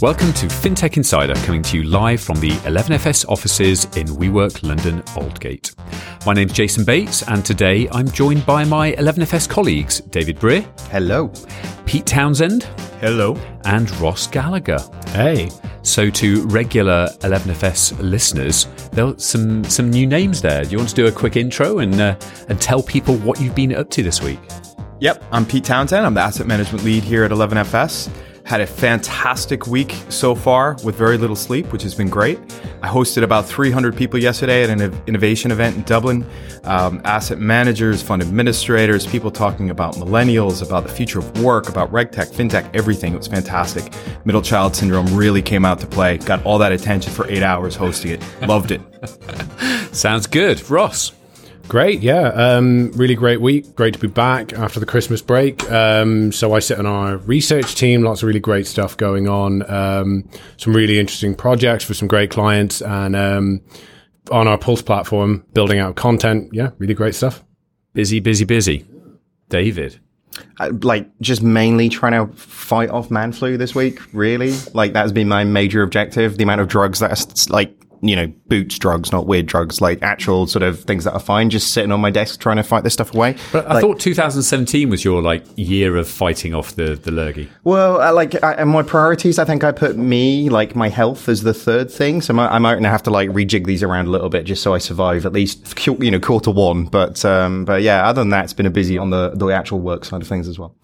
Welcome to FinTech Insider, coming to you live from the 11FS offices in WeWork London Aldgate. My name's Jason Bates, and today I'm joined by my 11FS colleagues David Brear. Hello. Pete Townsend. Hello. And Ross Gallagher. Hey. So, to regular 11FS listeners, there's some some new names there. Do you want to do a quick intro and uh, and tell people what you've been up to this week? Yep, I'm Pete Townsend. I'm the asset management lead here at 11FS. Had a fantastic week so far with very little sleep, which has been great. I hosted about 300 people yesterday at an innovation event in Dublin. Um, asset managers, fund administrators, people talking about millennials, about the future of work, about regtech, fintech, everything. It was fantastic. Middle child syndrome really came out to play. Got all that attention for eight hours hosting it. Loved it. Sounds good. Ross. Great, yeah. Um, really great week. Great to be back after the Christmas break. Um, so I sit on our research team. Lots of really great stuff going on. Um, some really interesting projects for some great clients, and um, on our Pulse platform, building out content. Yeah, really great stuff. Busy, busy, busy. David. Uh, like just mainly trying to fight off man flu this week. Really, like that's been my major objective. The amount of drugs that's like you know, boots drugs, not weird drugs, like actual sort of things that are fine, just sitting on my desk trying to fight this stuff away. But I like, thought 2017 was your like year of fighting off the, the lurgy. Well, I, like, I, and my priorities, I think I put me, like my health as the third thing. So I, I might have to like rejig these around a little bit just so I survive at least, you know, quarter one. But, um, but yeah, other than that, it's been a busy on the, the actual work side of things as well.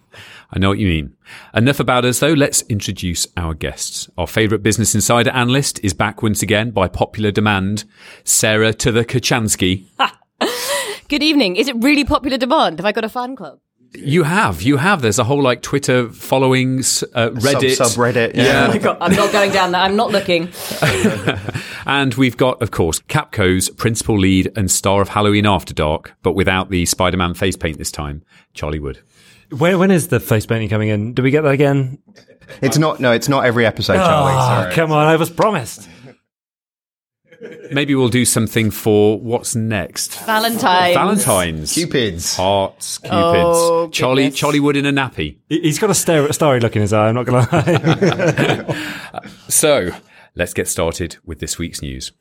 I know what you mean. Enough about us, though. Let's introduce our guests. Our favourite Business Insider analyst is back once again by popular demand. Sarah to the Kocianski. Good evening. Is it really popular demand? Have I got a fan club? You have, you have. There's a whole like Twitter followings, uh, Reddit, Sub- subreddit. Yeah. yeah. Oh my God, I'm not going down that. I'm not looking. and we've got, of course, Capco's principal lead and star of Halloween After Dark, but without the Spider-Man face paint this time, Charlie Wood. When, when is the face painting coming in? Do we get that again? It's not. No, it's not every episode, ah, Charlie. Oh, Sorry. come on! I was promised. Maybe we'll do something for what's next. Valentine's. Valentine's. Cupids. Hearts. Cupids. Oh, Charlie. goodness. Charlie Wood in a nappy. He's got a stare, starry look in his eye. I'm not going to lie. So let's get started with this week's news.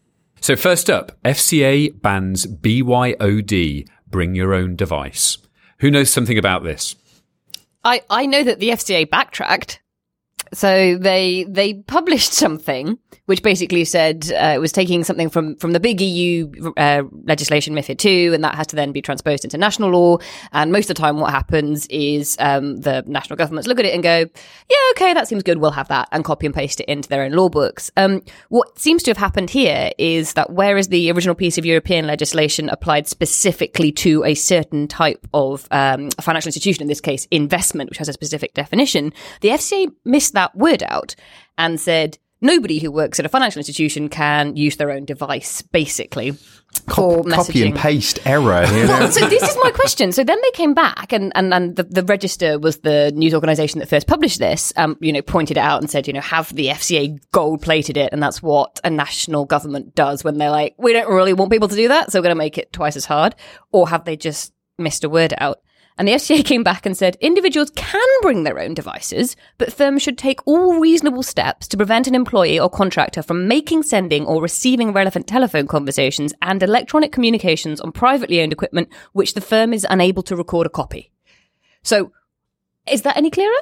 So first up, FCA bans BYOD. Bring your own device. Who knows something about this? I, I know that the FCA backtracked. So they they published something which basically said uh, it was taking something from from the big EU uh, legislation MiFID two, and that has to then be transposed into national law. And most of the time, what happens is um, the national governments look at it and go, "Yeah, okay, that seems good. We'll have that," and copy and paste it into their own law books. Um, what seems to have happened here is that whereas the original piece of European legislation applied specifically to a certain type of um, financial institution, in this case, investment, which has a specific definition, the FCA missed that word out and said nobody who works at a financial institution can use their own device, basically. For Cop- copy and paste error. You know? Well, so this is my question. So then they came back, and and, and the, the Register was the news organisation that first published this. Um, you know, pointed it out and said, you know, have the FCA gold plated it, and that's what a national government does when they're like, we don't really want people to do that, so we're going to make it twice as hard, or have they just missed a word out? And the FCA came back and said individuals can bring their own devices, but firms should take all reasonable steps to prevent an employee or contractor from making, sending, or receiving relevant telephone conversations and electronic communications on privately owned equipment which the firm is unable to record a copy. So, is that any clearer?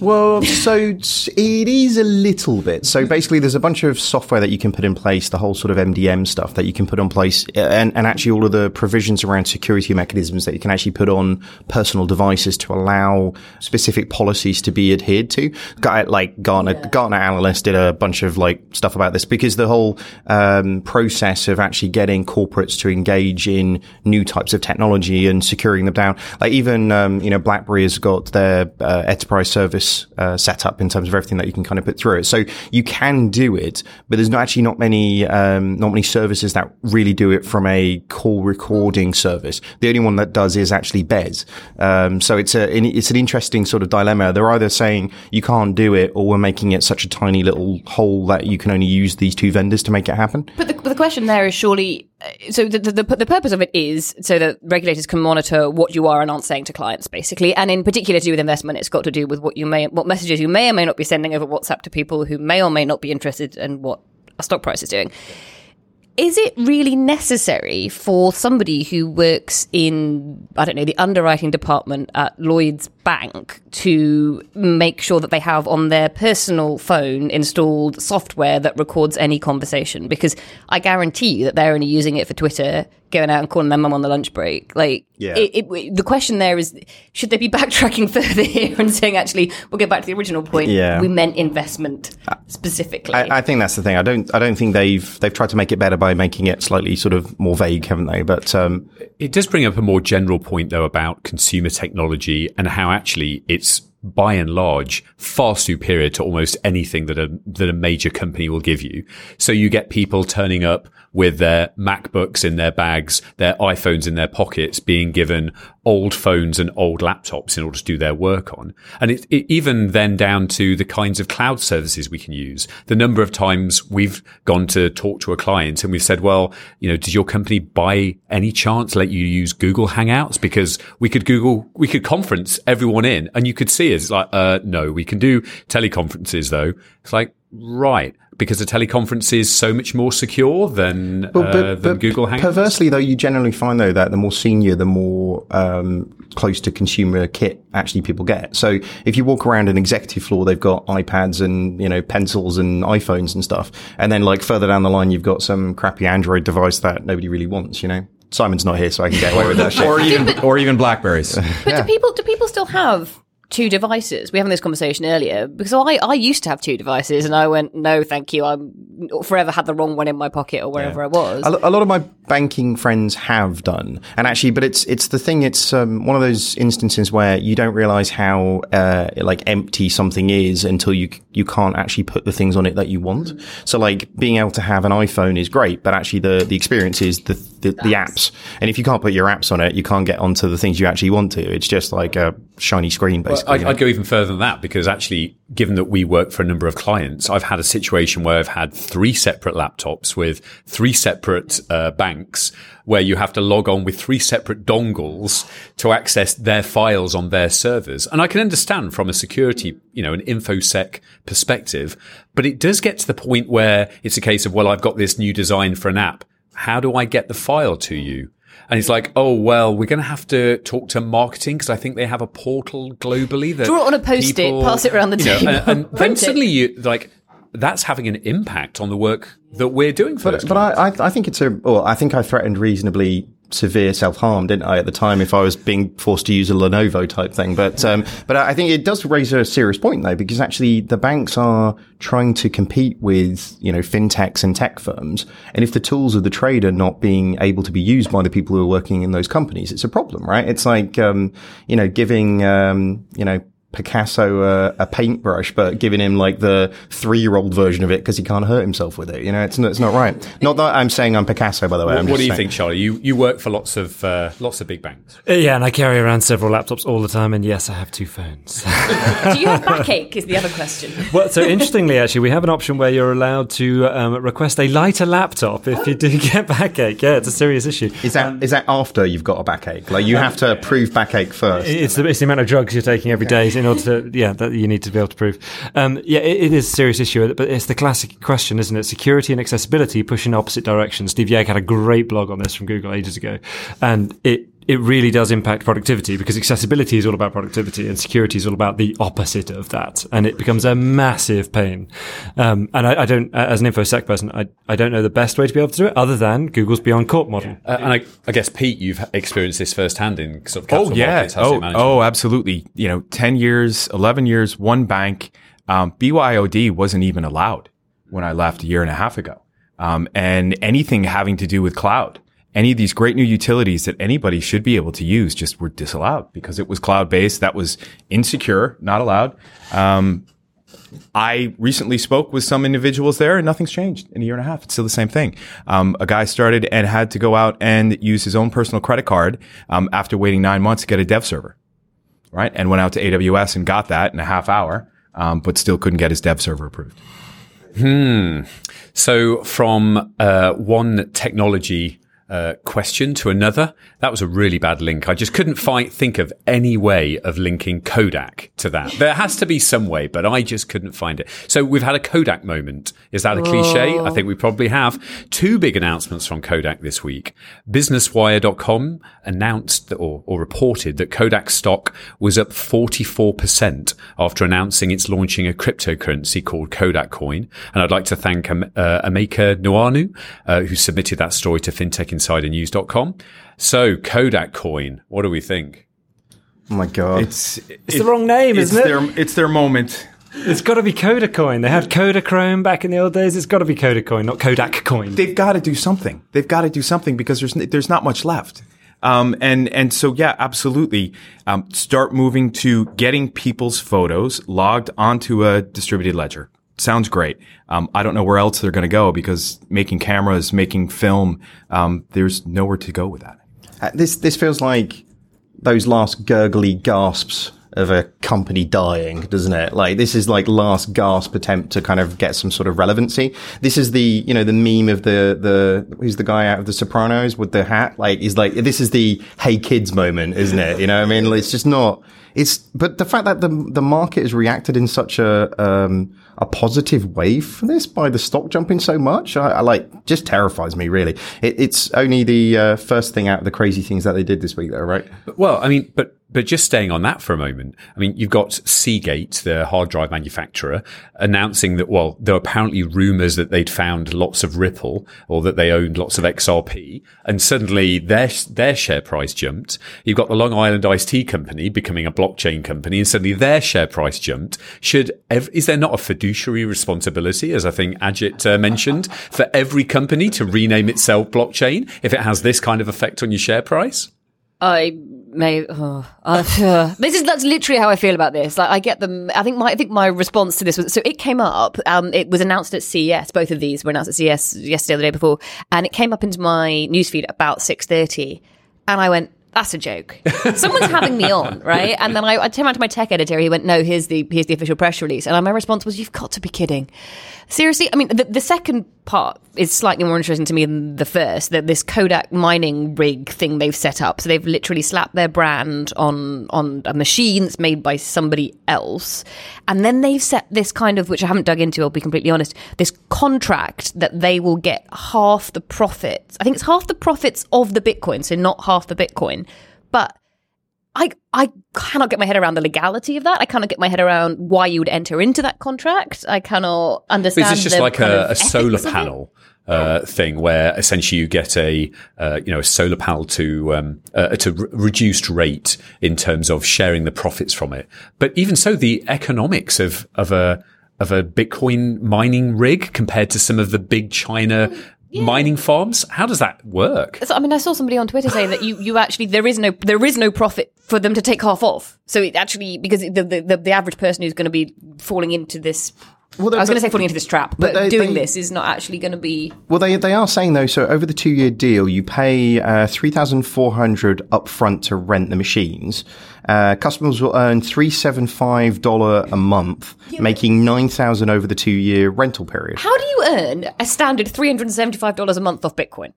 Well, so it's- a little bit. So basically, there's a bunch of software that you can put in place, the whole sort of MDM stuff that you can put in place, and, and actually all of the provisions around security mechanisms that you can actually put on personal devices to allow specific policies to be adhered to. Like Gartner, Gartner analyst did a bunch of like stuff about this because the whole um, process of actually getting corporates to engage in new types of technology and securing them down, like even um, you know BlackBerry has got their uh, enterprise service uh, set up in terms of everything that you can kind of put through it. So you can do it, but there's not actually not many um, not many services that really do it from a call recording service. The only one that does is actually Bez. Um, so it's a it's an interesting sort of dilemma. They're either saying you can't do it, or we're making it such a tiny little hole that you can only use these two vendors to make it happen. But the, but the question there is surely so the, the the purpose of it is so that regulators can monitor what you are and aren't saying to clients, basically, and in particular to do with investment, it's got to do with what you may, what messages you may or may not be sending over WhatsApp to people who may or may not be interested in what a stock price is doing is it really necessary for somebody who works in, I don't know, the underwriting department at Lloyd's Bank to make sure that they have on their personal phone installed software that records any conversation? Because I guarantee you that they're only using it for Twitter going out and calling their mum on the lunch break. Like, Yeah. it, it, the question there is, should they be backtracking further here and saying, actually, we'll get back to the original point. Yeah. We meant investment specifically. I, I think that's the thing. I don't. I don't think they've they've tried to make it better by making it slightly sort of more vague, haven't they? But um, It does bring up a more general point, though, about consumer technology and how actually it's by and large far superior to almost anything that a that a major company will give you. So you get people turning up with their MacBooks in their bags, their iPhones in their pockets, being given old phones and old laptops in order to do their work on. And it, it even then down to the kinds of cloud services we can use. The number of times we've gone to talk to a client and we've said, well, you know, does your company by any chance let you use Google Hangouts? Because we could Google, we could conference everyone in and you could see us. it's like, uh, no, we can do teleconferences though. It's like, right. Because a teleconference is so much more secure than, uh, than Google Hangouts. Perversely, though, you generally find though that the more senior, the more um, close to consumer kit actually people get. So if you walk around an executive floor, they've got iPads and you know pencils and iPhones and stuff, and then like further down the line, you've got some crappy Android device that nobody really wants. You know, Simon's not here, so I can get away with that shit. or even or even Blackberries. But do people do people still have two devices? We were having this conversation earlier because I, I used to have two devices and I went no thank you I'm forever had the wrong one in my pocket or wherever I was. A, a lot of my banking friends have done, and actually, but it's it's the thing. It's um, one of those instances where you don't realize how uh, like empty something is until you you can't actually put the things on it that you want. So, like being able to have an iPhone is great, but actually the the experience is the the, the apps. And if you can't put your apps on it, you can't get onto the things you actually want to. It's just like a shiny screen, basically. I'd. I'd go even further than that because actually, given that we work for a number of clients, I've had a situation where I've had three separate laptops with three separate uh, banks where you have to log on with three separate dongles to access their files on their servers. And I can understand from a security, you know, an infosec perspective, but it does get to the point where it's a case of, well, I've got this new design for an app. How do I get the file to you? And he's like, oh well, we're going to have to talk to marketing because I think they have a portal globally that Draw it on a post-it, pass it around the you know, table, and, and then suddenly you like that's having an impact on the work that we're doing for those But I, I, I think it's a. Well, I think I threatened reasonably severe self harm, didn't I, at the time if I was being forced to use a Lenovo type thing. But um, but I think it does raise a serious point though, because actually the banks are trying to compete with you know fintechs and tech firms, and if the tools of the trade are not being able to be used by the people who are working in those companies, it's a problem, right? It's like um, you know giving um, you know. Picasso uh, a paintbrush, but giving him like the three-year-old version of it because he can't hurt himself with it. You know, it's not, it's not right. Not that I'm saying I'm Picasso, by the way. What, I'm what just do you saying. think, Charlie? You you work for lots of uh, lots of big banks. Uh, Yeah, and I carry around several laptops all the time, and yes, I have two phones. Do you have backache? Is the other question. well, so interestingly, actually, we have an option where you're allowed to um, request a lighter laptop if you do get backache. Yeah, it's a serious issue. Is that is that after you've got a backache? Like you have to prove backache first. It's the, it's the amount of drugs you're taking every day in order to, yeah, that you need to be able to prove. Um, yeah, it, it is a serious issue, but it's the classic question, isn't it? Security and accessibility push in opposite directions. Steve Yegge had a great blog on this from Google ages ago, and it, it really does impact productivity because accessibility is all about productivity and security is all about the opposite of that. And it becomes a massive pain. Um, and I, I don't, as an InfoSec person, I, I don't know the best way to be able to do it other than Google's BeyondCorp model. Uh, and I, I guess Pete, you've experienced this firsthand in sort of capital Oh yeah. markets, Oh, management. oh, absolutely. You know, ten years, eleven years, one bank. Um, BYOD wasn't even allowed when I left a year and a half ago. Um, and anything having to do with cloud, any of these great new utilities that anybody should be able to use, just were disallowed because it was cloud based. That was insecure, not allowed. Um, I recently spoke with some individuals there and nothing's changed in a year and a half. It's still the same thing. Um, a guy started and had to go out and use his own personal credit card um, after waiting nine months to get a dev server, right? And went out to AWS and got that in a half hour, um, but still couldn't get his dev server approved. Hmm. So from uh, one technology uh, question to another. That was a really bad link. I just couldn't find, think of any way of linking Kodak to that. There has to be some way, but I just couldn't find it. So we've had a Kodak moment. Is that a cliche? I think we probably have. Two big announcements from Kodak this week. BusinessWire.com announced or, or reported that Kodak stock was up 44% after announcing it's launching a cryptocurrency called Kodak Coin. And I'd like to thank um, uh, Ameka Nuanu, uh, who submitted that story to fintechinsidernews.com. So Kodak Coin, what do we think? Oh my god! It's It's the wrong name, it's isn't it? their it's their moment. It's got to be Kodacoin. They had Kodachrome back in the old days. It's got to be Kodacoin, not Kodak Coin. They've got to do something. They've got to do something because there's there's not much left. Um, and and so yeah, absolutely. Um, start moving to getting people's photos logged onto a distributed ledger. Sounds great. Um, I don't know where else they're going to go because making cameras, making film, um, there's nowhere to go with that. Uh, this this feels like those last gurgly gasps of a company dying, doesn't it? Like this is like last gasp attempt to kind of get some sort of relevancy. This is the you know the meme of the the who's the guy out of The Sopranos with the hat? Like is like this is the hey kids moment, isn't it? You know, I mean, it's just not. It's but the fact that the the market has reacted in such a um, a positive way for this by the stock jumping so much, I, I like just terrifies me. Really, it, it's only the uh, first thing out of the crazy things that they did this week, though, right? Well, I mean, but but just staying on that for a moment, I mean, you've got Seagate, the hard drive manufacturer, announcing that well, there were apparently rumors that they'd found lots of Ripple or that they owned lots of XRP, and suddenly their their share price jumped. You've got the Long Island Iced Tea Company becoming a blockchain company, and suddenly their share price jumped. Should ev- is there not a fiduciary responsibility, as I think Ajit uh, mentioned, for every company to rename itself blockchain if it has this kind of effect on your share price? I may. Oh, uh, this is that's literally how I feel about this. Like I get them. I think my I think my response to this was so it came up. Um, it was announced at CES. Both of these were announced at CES yesterday or the day before, and it came up into my newsfeed about six thirty, and I went. That's a joke. Someone's having me on, right? And then I, I turned around to my tech editor. He went, "No, here's the here's the official press release." And my response was, "You've got to be kidding." Seriously, I mean, the, the second part is slightly more interesting to me than the first. That this Kodak mining rig thing they've set up. So they've literally slapped their brand on on a machine that's made by somebody else, and then they've set this kind of, which I haven't dug into. I'll be completely honest. This contract that they will get half the profits. I think it's half the profits of the Bitcoin, so not half the Bitcoin, but. I I cannot get my head around the legality of that. I cannot get my head around why you would enter into that contract. I cannot understand. Is this just like a, a solar ethics of it. panel uh, thing where essentially you get a uh, you know a solar panel to um, uh, at a re- reduced rate in terms of sharing the profits from it? But even so, the economics of of a of a Bitcoin mining rig compared to some of the big China mining farms, how does that work? So, I mean, I saw somebody on Twitter saying that you, you actually there is no there is no profit for them to take half off. So it actually because the, the, the average person who's going to be falling into this. Well, I was going to say falling into this trap, but, they- doing they- this is not actually going to be. Well, they they are saying though. So over the two year deal, you pay uh, three thousand four hundred upfront to rent the machines. Uh, customers will earn three seven five dollar a month, making nine thousand over the two year rental period. How do you earn a standard three hundred and seventy five dollars a month off Bitcoin?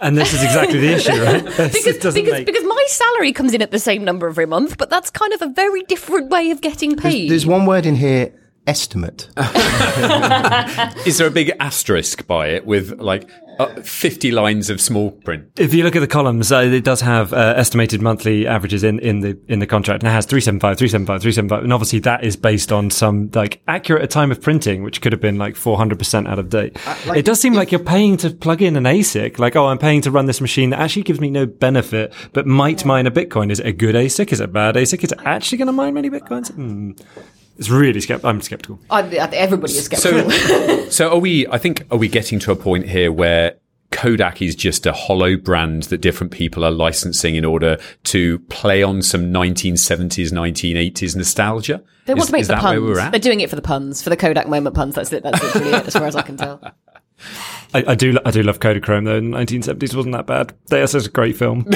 And this is exactly the issue, right? Because because make- because my salary comes in at the same number every month, but that's kind of a very different way of getting paid. There's one word in here: estimate. Is there a big asterisk by it with like uh, 50 lines of small print? If you look at the columns, uh, it does have uh, estimated monthly averages in, in the in the contract, and it has 375, 375, 375, and obviously that is based on some like accurate at time of printing, which could have been like 400 percent out of date. it does seem like you're paying to plug in an ASIC, like oh, I'm paying to run this machine that actually gives me no benefit, but might mine a Bitcoin. Is it a good ASIC? Is it a bad ASIC? Is it actually going to mine many Bitcoins? Hmm. It's really skept. I'm skeptical. I, I everybody is skeptical. So, so are we? I think are we getting to a point here where Kodak is just a hollow brand that different people are licensing in order to play on some 1970s, 1980s nostalgia? They want is, to make the puns. Where we're at? They're doing it for the puns, for the Kodak moment puns. That's it. That's literally it, as far as I can tell. I, I do. I do love Kodachrome though. The 1970s wasn't that bad. That's a great film.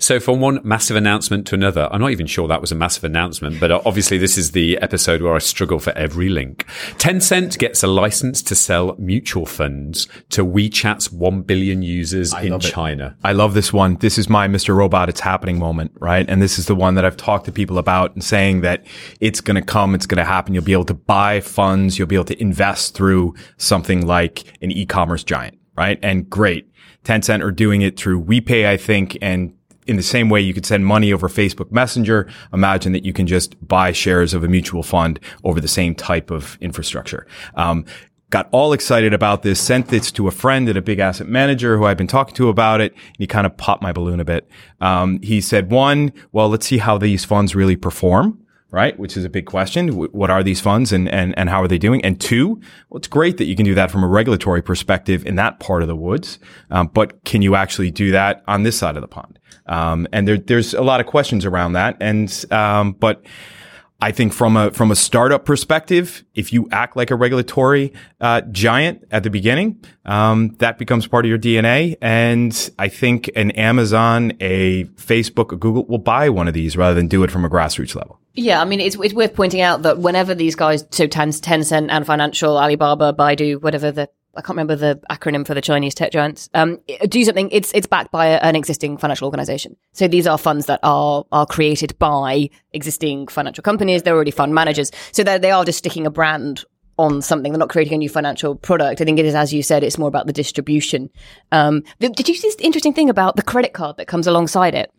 So from one massive announcement to another, I'm not even sure that was a massive announcement, but uh, obviously this is the episode where I struggle for every link. Tencent gets a license to sell mutual funds to WeChat's 1 billion users in China. I love this one. This is my Mr. Robot, it's happening moment, right? And this is the one that I've talked to people about and saying that it's going to come, it's going to happen. You'll be able to buy funds, you'll be able to invest through something like an e-commerce giant, right? And great. Tencent are doing it through WePay, I think, and in the same way you could send money over Facebook Messenger, imagine that you can just buy shares of a mutual fund over the same type of infrastructure. Um, got all excited about this, sent this to a friend at a big asset manager who I've been talking to about it. And he kind of popped my balloon a bit. Um, he said, one, well, let's see how these funds really perform right? Which is a big question. What are these funds and, and, and how are they doing? And two, well, it's great that you can do that from a regulatory perspective in that part of the woods. Um, but can you actually do that on this side of the pond? Um, and there, there's a lot of questions around that. And, um, but, I think from a from a startup perspective, if you act like a regulatory uh, giant at the beginning, um, that becomes part of your DNA. And I think an Amazon, a Facebook, a Google will buy one of these rather than do it from a grassroots level. Yeah, I mean, it's, it's worth pointing out that whenever these guys, so Tencent Ant Financial, Alibaba, Baidu, whatever the I can't remember the acronym for the Chinese tech giants. Um, do something. It's it's backed by an existing financial organization. So these are funds that are are created by existing financial companies. They're already fund managers. So they they are just sticking a brand on something. They're not creating a new financial product. I think it is, as you said, it's more about the distribution. Um, did you see this interesting thing about the credit card that comes alongside it?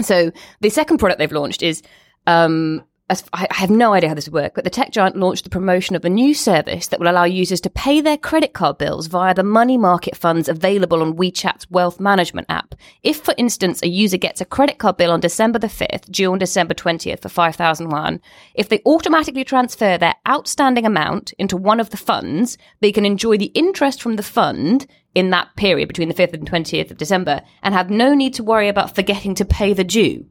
So the second product they've launched is um, I have no idea how this would work, but the tech giant launched the promotion of a new service that will allow users to pay their credit card bills via the money market funds available on WeChat's wealth management app. If, for instance, a user gets a credit card bill on December the 5th, due on December 20th for 5,000 yuan, if they automatically transfer their outstanding amount into one of the funds, they can enjoy the interest from the fund in that period between the 5th and 20th of December and have no need to worry about forgetting to pay the due.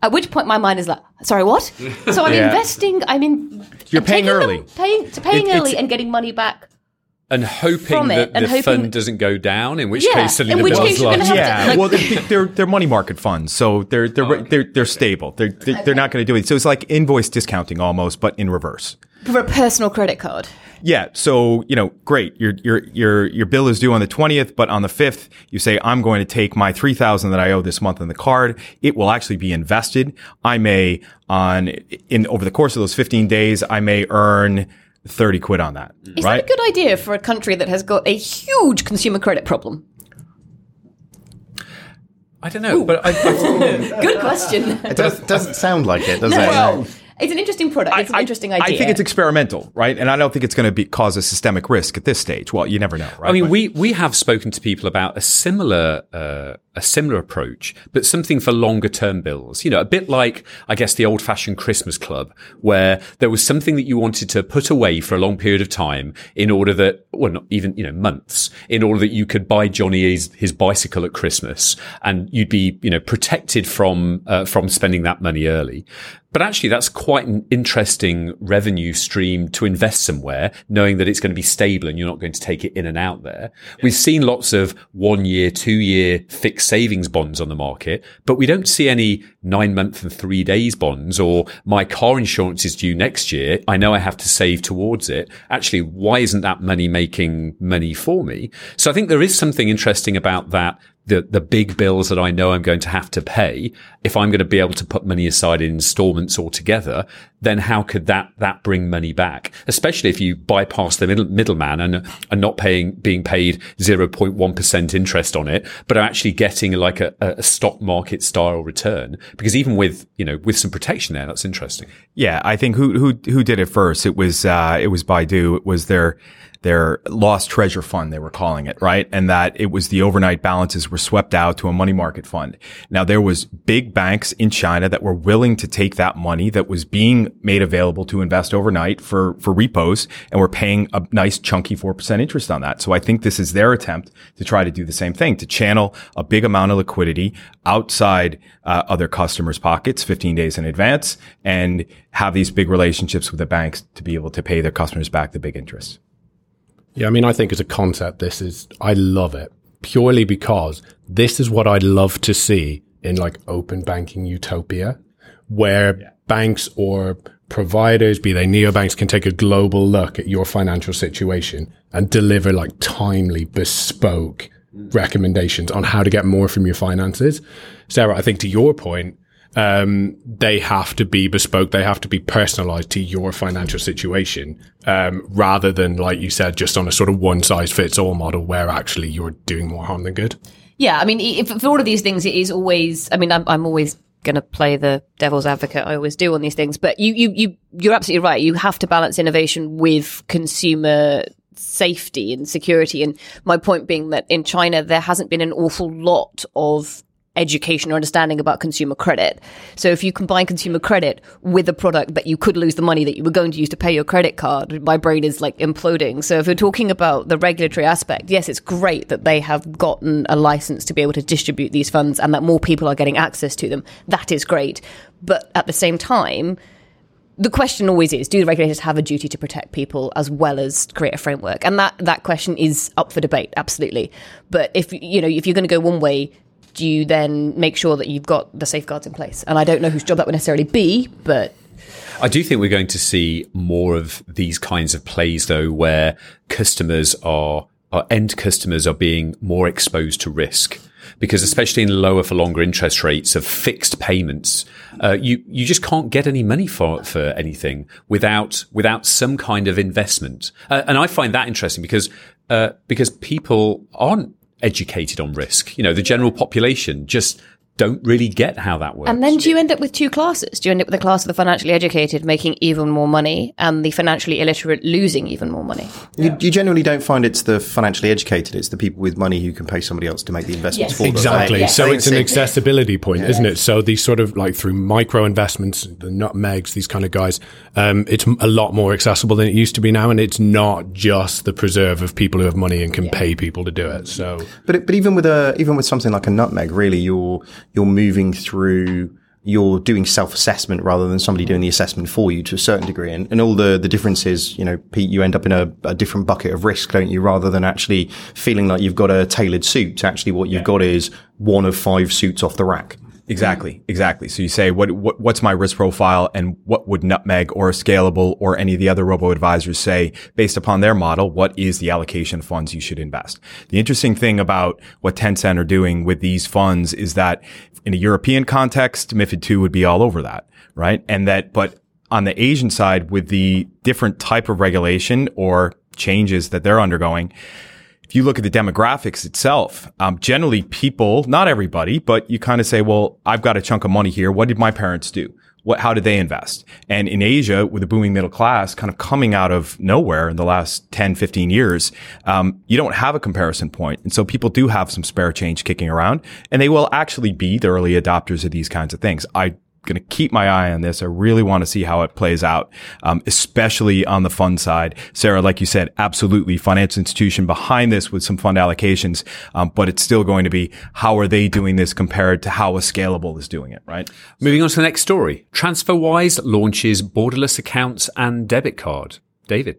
At which point my mind is like, sorry, what? So I'm Yeah. investing. I'm in. You're I'm paying taking the- early. paying to paying It- it's- early and getting money back. And hoping From it, that and the hoping- fund doesn't go down, in which Yeah, case suddenly in the which bill's case you're gonna large. to- Yeah, like- well, they're, they're they're money market funds, so they're they're oh, they're they're, stable. They're they're, they're not going to do it. So it's like invoice discounting almost, but in reverse. for a personal credit card. Yeah. So, you know, great. Your, your, your, your bill is due on the 20th, but on the 5th, you say, I'm going to take my 3000 that I owe this month on the card. It will actually be invested. I may on, in, over the course of those 15 days, I may earn 30 quid on that. Is right. that a good idea for a country that has got a huge consumer credit problem? I don't know, but I, I think Good question. It does, doesn't sound like it, does it? well, it's an interesting product. It's an I- interesting I, idea. I think it's experimental, right? And I don't think it's going to be, cause a systemic risk at this stage. Well, you never know, right? I mean, But- we we have spoken to people about a similar uh, a similar approach, but something for longer term bills. You know, a bit like I guess the old fashioned Christmas club, where there was something that you wanted to put away for a long period of time in order that, well, not even you know months, in order that you could buy Johnny his, his bicycle at Christmas, and you'd be you know protected from uh, from spending that money early. But actually, that's quite an interesting revenue stream to invest somewhere, knowing that it's going to be stable and you're not going to take it in and out there. We've seen lots of one year, two year fixed savings bonds on the market, but we don't see any nine month and three days bonds or my car insurance is due next year. I know I have to save towards it. Actually, why isn't that money making money for me? So I think there is something interesting about that the the big bills that I know I'm going to have to pay, if I'm going to be able to put money aside in installments altogether, then how could that that bring money back? Especially if you bypass the middle, middleman and are not paying being paid 0.1 percent interest on it, but are actually getting like a, a stock market style return. Because even with you know with some protection there, that's interesting. Yeah, I think who who who did it first? It was uh, it was Baidu. It was their their lost treasure fund they were calling it, right? And that it was the overnight balances were swept out to a money market fund. Now there was big banks in China that were willing to take that money that was being made available to invest overnight for for repos and were paying a nice chunky 4% interest on that. So I think this is their attempt to try to do the same thing, to channel a big amount of liquidity outside uh, other customers' pockets 15 days in advance and have these big relationships with the banks to be able to pay their customers back the big interest. Yeah, I mean, I think as a concept, this is, I love it purely because this is what I'd love to see in like open banking utopia where banks or providers, be they neobanks, can take a global look at your financial situation and deliver like timely, bespoke mm. recommendations on how to get more from your finances. Sarah, I think to your point, um, they have to be bespoke. They have to be personalized to your financial situation, um, rather than, like you said, just on a sort of one size fits all model where actually you're doing more harm than good. Yeah, I mean, if, for all of these things, it is always. I mean, I'm, I'm always going to play the devil's advocate. I always do on these things, but you, you, you, you're absolutely right. You have to balance innovation with consumer safety and security. And my point being that in China, there hasn't been an awful lot of education or understanding about consumer credit. So if you combine consumer credit with a product that you could lose the money that you were going to use to pay your credit card, my brain is like imploding. So if we're talking about the regulatory aspect, yes, it's great that they have gotten a license to be able to distribute these funds and that more people are getting access to them. That is great. But at the same time, the question always is do the regulators have a duty to protect people as well as create a framework and that that question is up for debate absolutely but if you know if you're going to go one way do you then make sure that you've got the safeguards in place and i don't know whose job that would necessarily be but I do think we're going to see more of these kinds of plays though where customers are our end customers are being more exposed to risk because especially in lower for longer interest rates of fixed payments, uh, you you just can't get any money for for anything without without some kind of investment. Uh, and I find that interesting because uh, because people aren't educated on risk. You know, the general population just don't really get how that works. And then do you end up with two classes? Do you end up with a class of the financially educated making even more money and the financially illiterate losing even more money? You, you generally don't find it's the financially educated, it's the people with money who can pay somebody else to make the investments Yes. for them. Exactly. Yeah. So I it's an accessibility point, isn't it? So these sort of like through micro investments, the nutmegs, these kind of guys, um, it's a lot more accessible than it used to be now. And it's not just the preserve of people who have money and can pay people to do it. So But but even with a even with something like a nutmeg, really, you're you're moving through. You're doing self assessment rather than somebody doing the assessment for you to a certain degree, and, and all the the differences. You know, Pete, you end up in a, a different bucket of risk, don't you? Rather than actually feeling like you've got a tailored suit, actually, what you've got is one of five suits off the rack. Exactly, exactly. So you say, what, what, what's my risk profile and what would Nutmeg or Scalable or any of the other robo advisors say based upon their model? What is the allocation funds you should invest? The interesting thing about what Tencent are doing with these funds is that in a European context, MiFID II would be all over that, right? And that, but on the Asian side with the different type of regulation or changes that they're undergoing, if you look at the demographics itself, um, generally people, not everybody, but you kind of say, well, I've got a chunk of money here. What did my parents do? What, how did they invest? And in Asia, with a booming middle class kind of coming out of nowhere in the last 10, 15 years, um, you don't have a comparison point. And so people do have some spare change kicking around and they will actually be the early adopters of these kinds of things. I going to keep my eye on this. I really want to see how it plays out, um, especially on the fund side. Sarah, like you said, absolutely financial institution behind this with some fund allocations, um, but it's still going to be how are they doing this compared to how a scalable is doing it, right? Moving on to the next story. TransferWise launches borderless accounts and debit card. David.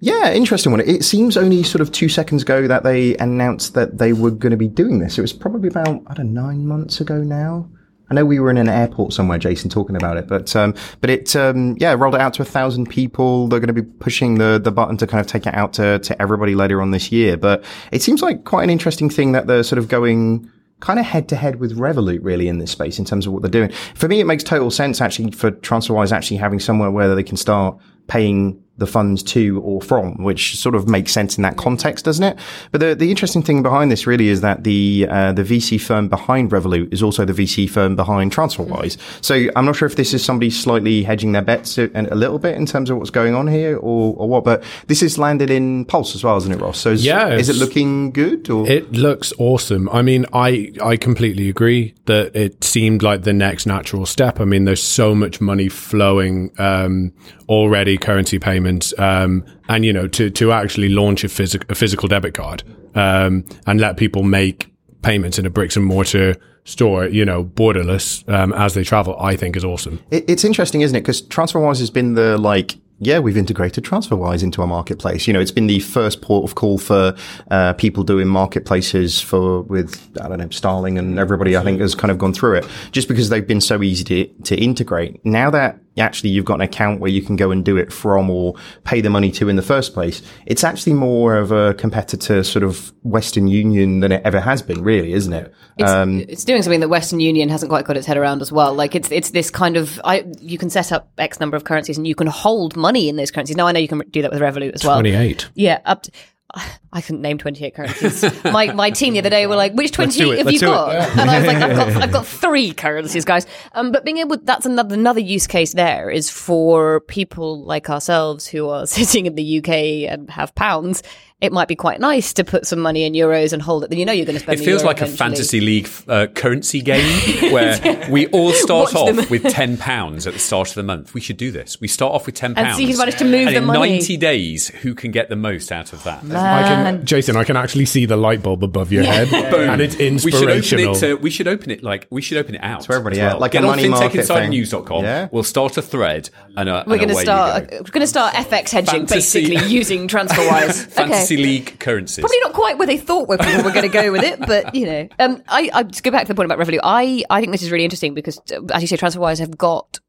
Yeah, interesting one. It seems only sort of two seconds ago that they announced that they were going to be doing this. It was probably about I don't know nine months ago now. I know we were in an airport somewhere, Jason, talking about it, but um, but it um, yeah rolled it out to a thousand people. They're going to be pushing the the button to kind of take it out to to everybody later on this year. But it seems like quite an interesting thing that they're sort of going kind of head to head with Revolut really in this space in terms of what they're doing. For me, it makes total sense actually for TransferWise actually having somewhere where they can start paying the funds to or from, which sort of makes sense in that context, doesn't it? But the, the interesting thing behind this really is that the uh, the VC firm behind Revolut is also the VC firm behind TransferWise. So I'm not sure if this is somebody slightly hedging their bets a, a little bit in terms of what's going on here or, or what. But this is landed in Pulse as well, isn't it, Ross? So is, Yeah, is it looking good? Or It looks awesome. I mean, I I completely agree that it seemed like the next natural step. I mean, there's so much money flowing um, already, currency payments, um, and you know, to to actually launch a, physic- a physical debit card um, and let people make payments in a bricks and mortar store, you know, borderless um, as they travel, I think is awesome. It, it's interesting, isn't it? Because TransferWise has been the like yeah, we've integrated TransferWise into our marketplace. You know, it's been the first port of call for uh, people doing marketplaces for with I don't know Starling and everybody. I think has kind of gone through it just because they've been so easy to to integrate. Now that actually you've got an account where you can go and do it from or pay the money to in the first place, it's actually more of a competitor sort of Western Union than it ever has been, really, isn't it? It's, um, it's doing something that Western Union hasn't quite got its head around as well. Like it's it's this kind of I, you can set up X number of currencies and you can hold money in those currencies. Now I know you can do that with Revolut as well. Twenty eight. Yeah, up. To, I couldn't name 28 currencies. my my team the other day were like, which 28 have you got? And I was like, I've got, I've got three currencies, guys. Um, but being able, that's another, another use case there is for people like ourselves who are sitting in the UK and have pounds. It might be quite nice to put some money in euros and hold it. Then you know you're going to spend It the feels euro like a fantasy league uh, currency game where we all start Watch them. off with ten pounds at the start of the month. We should do this. We start off with ten pounds. And pounds, see who's managed to move and the in money. ninety days, who can get the most out of that? I can, Jason, I can actually see the light bulb above your head, and it's inspirational. We should open it. To, we should open it like we should open it out to everybody, as yeah. well. Like Get a money market fintechinsidernews.com. thing. We'll start a thread, and, uh, We're going to start. Go. We're going to start FX hedging, Fantasy- basically using TransferWise. Fantasy league currencies. Probably not quite where they thought where people were going to go with it, but you know, um, I, I just go back to the point about Revolut. I, I think this is really interesting because, uh, as you say, TransferWise have got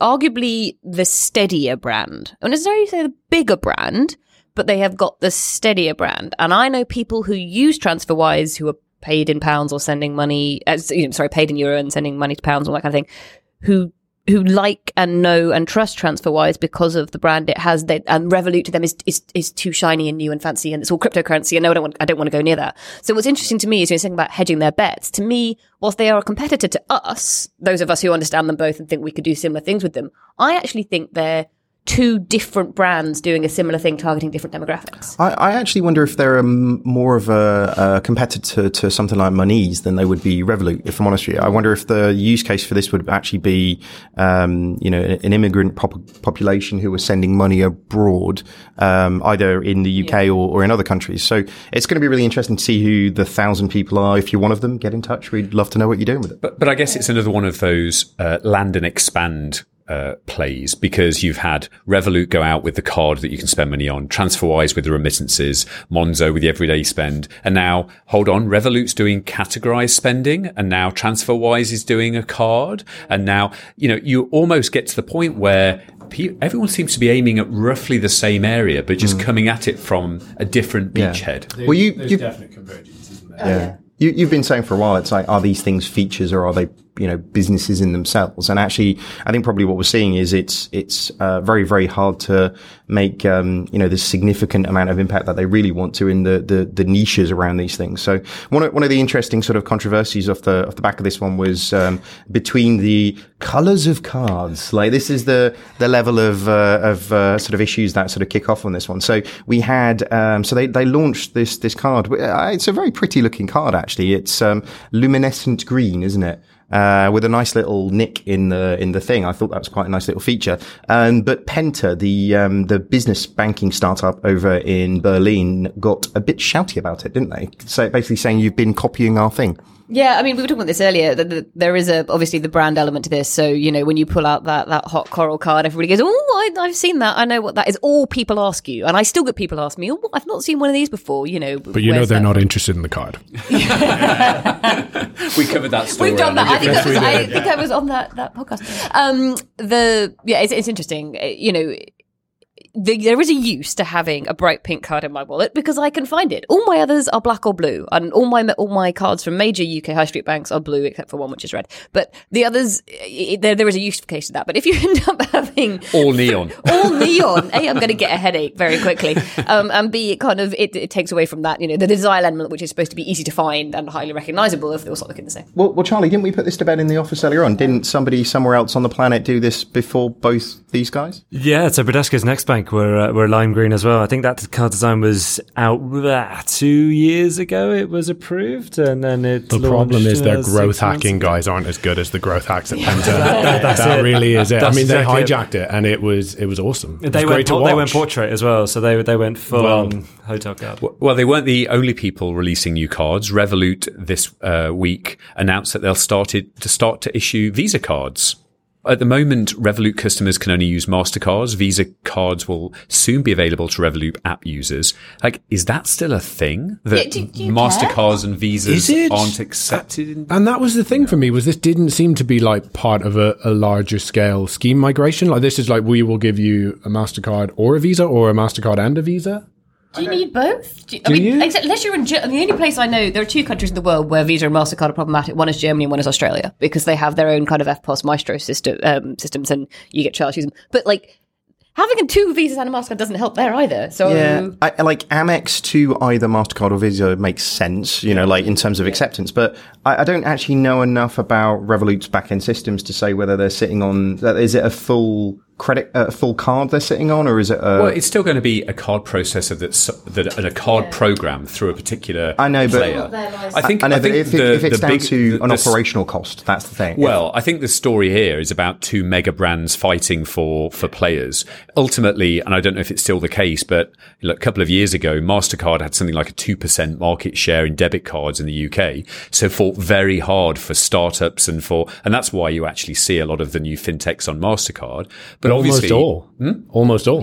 arguably the steadier brand. I necessarily say the bigger brand, but they have got the steadier brand. And I know people who use TransferWise who are paid in pounds or sending money, uh, sorry, paid in euro and sending money to pounds, all that kind of thing, who who like and know and trust TransferWise because of the brand it has. They, and Revolut to them is, is is too shiny and new and fancy, and it's all cryptocurrency. And no, I don't want I don't want to go near that. So what's interesting to me is when you're saying about hedging their bets. To me, whilst they are a competitor to us, those of us who understand them both and think we could do similar things with them, I actually think they're two different brands doing a similar thing, targeting different demographics. I, I actually wonder if they're um, more of a, a competitor to something like Monese than they would be Revolut. If I'm honest with you, I wonder if the use case for this would actually be, um, you know, an immigrant pop- population who are sending money abroad, um, either in the UK or, or in other countries. So it's going to be really interesting to see who the thousand people are. If you're one of them, get in touch. We'd love to know what you're doing with it. But, but I guess it's another one of those uh, land and expand uh, plays because you've had Revolut go out with the card that you can spend money on, TransferWise with the remittances, Monzo with the everyday spend, and now hold on, Revolut's doing categorized spending, and now TransferWise is doing a card, and now you know you almost get to the point where. pe- Everyone seems to be aiming at roughly the same area, but just coming at it from a different Yeah. beachhead. Well, you, you definite convergence, isn't there? Yeah. You, you've been saying for a while, it's like, are these things features or are they, you know, businesses in themselves? And actually, I think probably what we're seeing is it's, it's, uh, very, very hard to make, um, you know, the significant amount of impact that they really want to in the, the, the niches around these things. So one of, one of the interesting sort of controversies off the, off the back of this one was, um, between the colors of cards. Like this is the, the level of, uh, of, uh, sort of issues that sort of kick off on this one. So we had, um, so they, they launched this, this card. It's a very pretty looking card, actually. It's, um, luminescent green, isn't it? Uh, with a nice little nick in the in the thing. I thought that was quite a nice little feature. Um, but Penta, the um, the business banking startup over in Berlin, got a bit shouty about it, didn't they? So basically saying you've been copying our thing. Yeah, I mean, we were talking about this earlier. That that there is a obviously the brand element to this. So you know, when you pull out that that hot coral card, everybody goes, "Oh, I, I've seen that. I know what that is." All people ask you, and I still get people ask me, "Oh, I've not seen one of these before." You know, But you know they're not interested in the card. We covered that story. We've done that. a I think, different- that was, I think I was on that that podcast. Um, the yeah, it's, it's interesting. Uh, You know, the, there is a use to having a bright pink card in my wallet because I can find it. All my others are black or blue, and all my all my cards from major UK high street banks are blue, except for one which is red. But the others, i there there is a use case to that. But if you end up having all neon. all neon. A, I'm going to get a headache very quickly. Um, and B, it kind of it, it takes away from that, you know, the design element, which is supposed to be easy to find and highly recognizable if they all start looking the same. Well, well, Charlie, didn't we put this to bed in the office earlier on? Didn't somebody somewhere else on the planet do this before both these guys? Yeah, so Bradesco's Next Bank were uh, were lime green as well. I think that card design was out uh, two years ago. It was approved, and then it. The problem is their uh, growth months hacking ago. guys aren't as good as the growth hacks at Penta. that's that it. really is it. That's I mean, exactly they hijacked it, and it was it was awesome. It was They great went, to watch. they went portrait as well, so they they went full Well- on hotel card. Well, they weren't the only people releasing new cards. Revolut this uh, week announced that they'll started to start to issue Visa cards. At the moment, Revolut customers can only use MasterCards. Visa cards will soon be available to Revolut app users. Like, is that still a thing? That Yeah, do- do you MasterCards and Visas aren't accepted? In- And that was the thing for me was this didn't seem to be like part of a, a larger scale scheme migration. Like this is like we will give you a Mastercard or a Visa or a Mastercard and a Visa. Do you need both? Do, I Do mean, you? except unless you're in Ger- the only place I know there are two countries in the world where Visa and Mastercard are problematic. One is Germany, and one is Australia because they have their own kind of EFTPOS Maestro system um, systems, and you get charged to use them. But like having two Visas and a Mastercard doesn't help there either. So Yeah, I, I like Amex to either Mastercard or Visa makes sense, you know, like in terms of acceptance. But I, I don't actually know enough about Revolut's backend systems to say whether they're sitting on. Is it a full credit, a full card they're sitting on, or is it? A, well, it's still going to be a card processor that's that and a card program through a particular I know, but- player. I think I know, I think if, the, if it's the down big, to the- an the- operational cost, that's the thing. Well, I think the story here is about two mega brands fighting for for players. Ultimately, and I don't know if it's still the case, but look, a couple of years ago, Mastercard had something like a two percent market share in debit cards in the UK. So fought very hard for startups and for, and that's why you actually see a lot of the new fintechs on Mastercard. But Almost obviously, all. Almost all.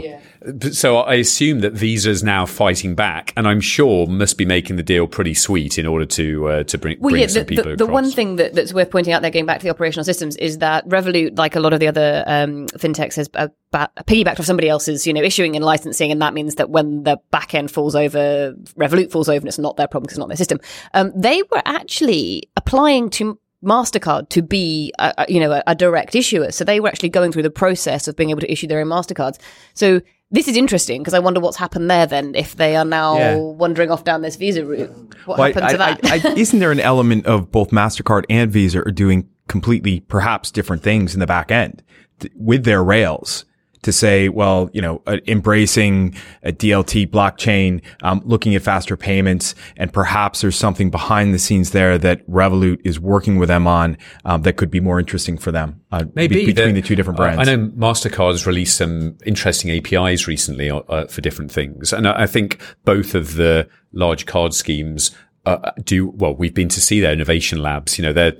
so I assume that Visa is now fighting back, and I'm sure must be making the deal pretty sweet in order to uh, to bring, Well, bring yeah, some the, people the, across. the one thing that, that's worth pointing out there, going back to the operational systems, is that Revolut, like a lot of the other um, fintechs, has uh, ba- piggybacked off somebody else's, you know, issuing and licensing, and that means that when the back end falls over, Revolut falls over, and it's not their problem because it's not their system. Um, they were actually applying to Mastercard to be, a, you know, a, a direct issuer, so they were actually going through the process of being able to issue their own Mastercards. So. This is interesting because I wonder what's happened there then if they are now Yeah. wandering off down this visa route. What Well, happened I- to that? I- I- isn't there an element of both Mastercard and Visa are doing completely, perhaps different things in the back end th- with their rails? To say, well, you know, uh, embracing a DLT blockchain, um, looking at faster payments, and perhaps there's something behind the scenes there that Revolut is working with them on um, that could be more interesting for them. Uh, Maybe be- between the- the two different uh, brands. I know Mastercard has released some interesting APIs recently uh, uh, for different things, and I I think both of the large card schemes uh, do well. We've been to see their innovation labs. You know, they're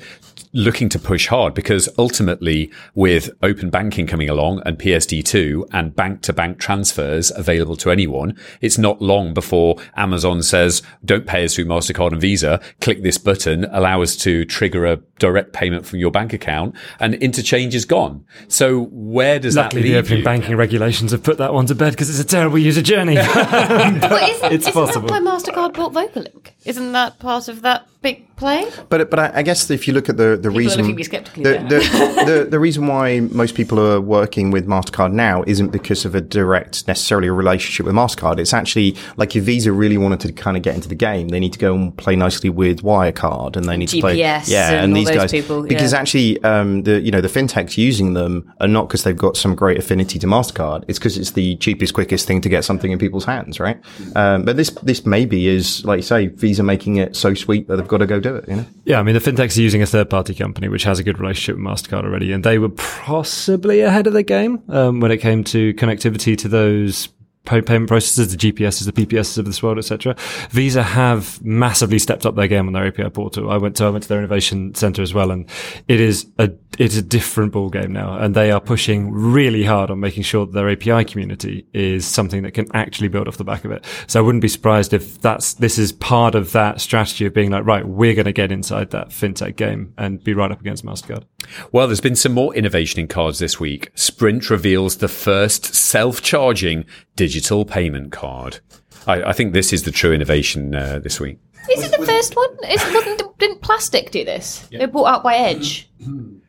looking to push hard because ultimately, with open banking coming along and PSD2 and bank to bank transfers available to anyone, it's not long before Amazon says, "Don't pay us through Mastercard and Visa. Click this button, allow us to trigger a direct payment from your bank account, and interchange is gone." So where does Luckily, that the leave opening you? banking regulations have put that one to bed because it's a terrible user journey. But isn't, It's isn't possible. that why Mastercard bought Vocalink? Isn't that part of that big play? But but I, I guess if you look at the the are reason looking at me skeptically the, the, the the reason why most people are working with Mastercard now isn't because of a direct necessarily a relationship with Mastercard. It's actually like if Visa really wanted to kind of get into the game, they need to go and play nicely with Wirecard, and they need to play GPS yeah, and and, these guys people, because actually um, the you know the fintechs using them are not because they've got some great affinity to Mastercard. It's because it's the cheapest, quickest thing to get something in people's hands, right? Um, but this this maybe is like you say Visa making it so sweet that they've got to go do it. You know. Yeah, I mean, the fintechs are using a third party company which has a good relationship with MasterCard already, and they were possibly ahead of the game um, when it came to connectivity to those payment processors, the GPSs, the PPSs of this world, etc. Visa have massively stepped up their game on their API portal. I went to I went to their innovation center as well, and it is a it's a different ball game now, and they are pushing really hard on making sure that their API community is something that can actually build off the back of it. So I wouldn't be surprised if that's this is part of that strategy of being like, right, we're going to get inside that fintech game and be right up against Mastercard. Well, there's been some more innovation in cards this week. Sprint reveals the first self-charging digital payment card. I, I think this is the true innovation uh, this week. Is it the first one? Is, wasn't, didn't Plastc do this? They were bought out by Edge.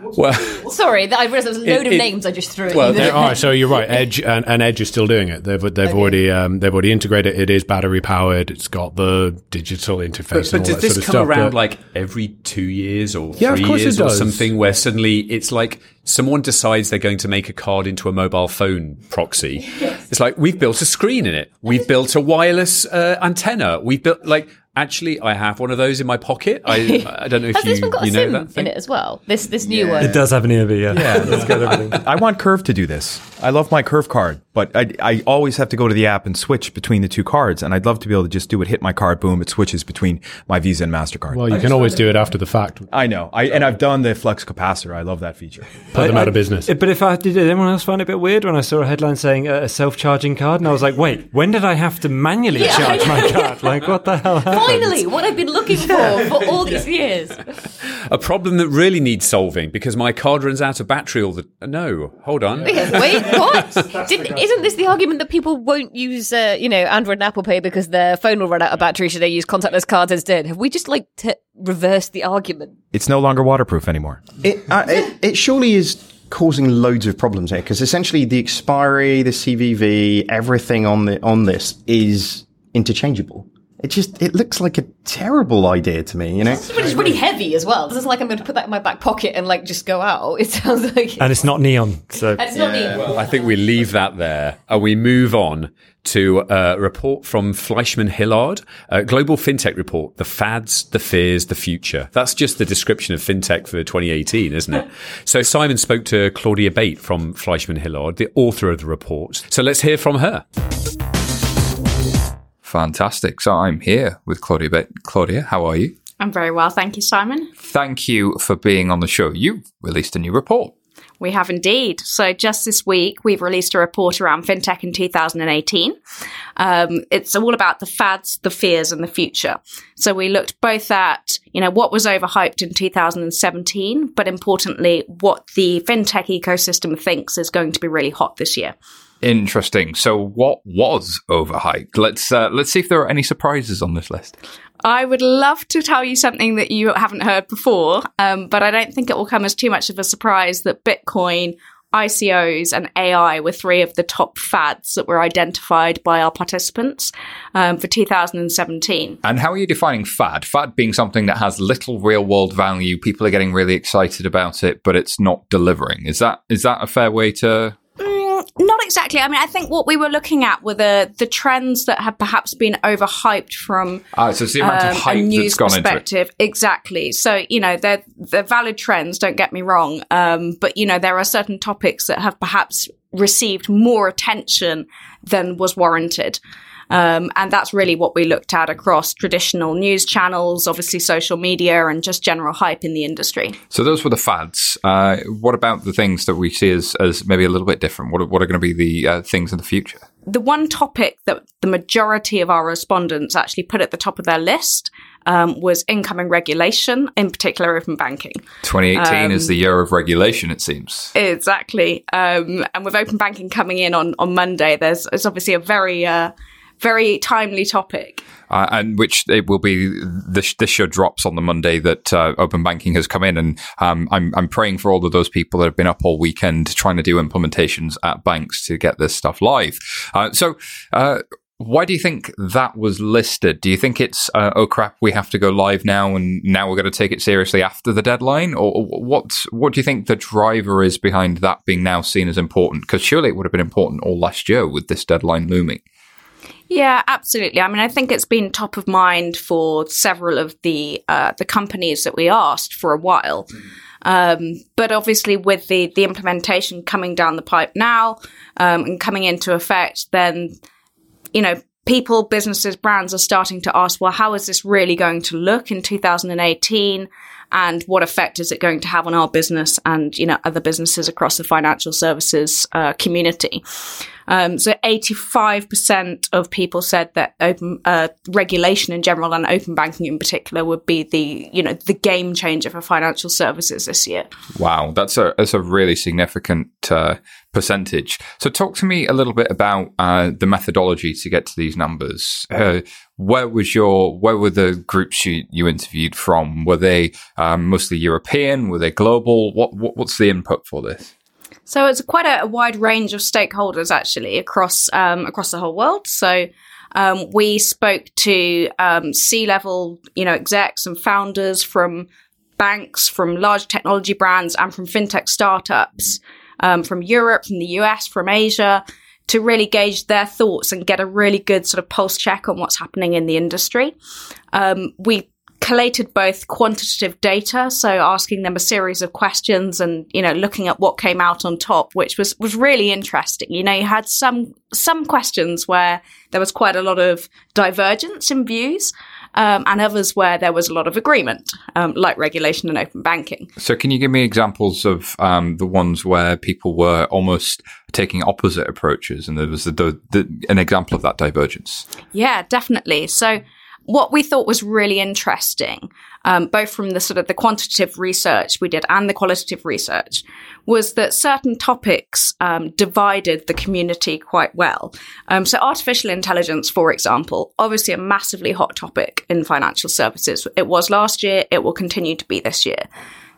Well, Sorry, that- I realised there was a load It- of it- names I just threw at well, there There are. So you're right. Edge and, and Edge is still doing it. They've they've already um, they've already integrated. It. It is battery powered. It's got the digital interface. but, and but all does this sort of come stuff, around but- like every two years or Yeah, three years or something where suddenly it's like someone decides they're going to make a card into a mobile phone proxy. It's like we've built a screen in it. We've built a wireless uh, antenna. We've built like Actually, I have one of those in my pocket. I, I don't know if Has you, this one got you a know sim that thing. in it as well? This this new one. It does have an EMV, yeah. Yeah, that's good. Everything. I want Curve to do this. I love my Curve card, but I, I always have to go to the app and switch between the two cards. And I'd love to be able to just do it, hit my card, boom, it switches between my Visa and Mastercard. Well, you can always do it after the fact. I know. I and I've done the flex capacitor. I love that feature. Put them out of business. But if I did, did anyone else find it a bit weird when I saw a headline saying uh, a self-charging card, and I was like, wait, when did I have to manually Yeah, I charge my card? Like, what the hell? happened? Finally, what I've been looking for for all these years. A problem that really needs solving because my card runs out of battery all the. No, hold on. Wait, what? Didn't, isn't this the argument that people won't use, uh, you know, Android and Apple Pay because their phone will run out of battery? Should they use contactless cards instead? Have we just like t- reversed the argument? It's no longer waterproof anymore. It, uh, it, it surely is causing loads of problems here because essentially the expiry, the CVV, everything on the on this is interchangeable. It just it looks like a terrible idea to me, you know. But it's really heavy as well. It doesn't like I'm going to put that in my back pocket and like just go out. It sounds like And it's not neon, so it's not neat. I think we leave that there and we move on to a report from FleishmanHillard, a global fintech report, the fads, the fears, the future. That's just the description of fintech for 2018, isn't it? so Simon spoke to Claudia Bate from FleishmanHillard, the author of the report. So let's hear from her. Fantastic. So I'm here with Claudia. Claudia, how are you? I'm very well, thank you, Simon. Thank you for being on the show. You've released a new report. We have indeed. So, just this week, we've released a report around fintech in 2018. Um, it's all about the fads, the fears, and the future. So, we looked both at, you know, what was overhyped in 2017, but importantly, what the fintech ecosystem thinks is going to be really hot this year. Interesting. So what was overhyped? Let's uh, let's see if there are any surprises on this list. I would love to tell you something that you haven't heard before, um, but I don't think it will come as too much of a surprise that Bitcoin, ICOs, and AI were three of the top fads that were identified by our participants um, for 2017. And how are you defining fad? Fad being something that has little real world value. People are getting really excited about it, but it's not delivering. Is that is that a fair way to Not exactly. I mean, I think what we were looking at were the the trends that have perhaps been overhyped from Ah, so the amount um, of a news that's gone into it. perspective. Exactly. So you know they're they're valid trends. Don't get me wrong. Um, but you know there are certain topics that have perhaps received more attention than was warranted. Um, and that's really what we looked at across traditional news channels, obviously social media, and just general hype in the industry. So those were the fads. Uh, what about the things that we see as, as maybe a little bit different? What are, what are going to be the uh, things in the future? the one topic that the majority of our respondents actually put at the top of their list um, was incoming regulation, in particular open banking. 2018 is the year of regulation, it seems. Exactly. Um, and with open banking coming in on, on Monday, there's it's obviously a very uh, very timely topic. Uh, and which it will be this this show drops on the Monday that uh, open banking has come in, and um, I'm I'm praying for all of those people that have been up all weekend trying to do implementations at banks to get this stuff live. Uh, so. Uh, why do you think that was listed? Do you think it's uh, oh crap, we have to go live now, and now we're going to take it seriously after the deadline, or what? What do you think the driver is behind that being now seen as important? Because surely it would have been important all last year with this deadline looming. Yeah, absolutely. I mean, I think it's been top of mind for several of the uh, the companies that we asked for a while. Um, but obviously, with the the implementation coming down the pipe now um, and coming into effect, then you know people, businesses, brands are starting to ask, well, how is this really going to look in 2018? And what effect is it going to have on our business and you know other businesses across the financial services uh, community? Um, so 85% of people said that open uh, regulation in general and open banking in particular would be the you know the game changer for financial services this year. Wow, that's a that's a really significant uh, percentage. So, talk to me a little bit about uh, the methodology to get to these numbers. Uh, where was your where were the groups you, you interviewed from? Were they um, mostly European? Were they global? What, what what's the input for this? So it's quite a, a wide range of stakeholders actually across um, across the whole world. So um, we spoke to um, C-level, you know, execs and founders from banks, from large technology brands, and from fintech startups um, from Europe, from the US, from Asia, to really gauge their thoughts and get a really good sort of pulse check on what's happening in the industry. Um, we collated both quantitative data, so asking them a series of questions and you know looking at what came out on top, which was was really interesting. You know, you had some some questions where there was quite a lot of divergence in views. Um, and others where there was a lot of agreement, um, like regulation and open banking. So, can you give me examples of um, the ones where people were almost taking opposite approaches, and there was the, the, the, an example of that divergence? Yeah, definitely. So, what we thought was really interesting, um, both from the sort of the quantitative research we did and the qualitative research, was that certain topics um, divided the community quite well. Um, so, artificial intelligence, for example, obviously a massively hot topic in financial services. It was last year, it will continue to be this year.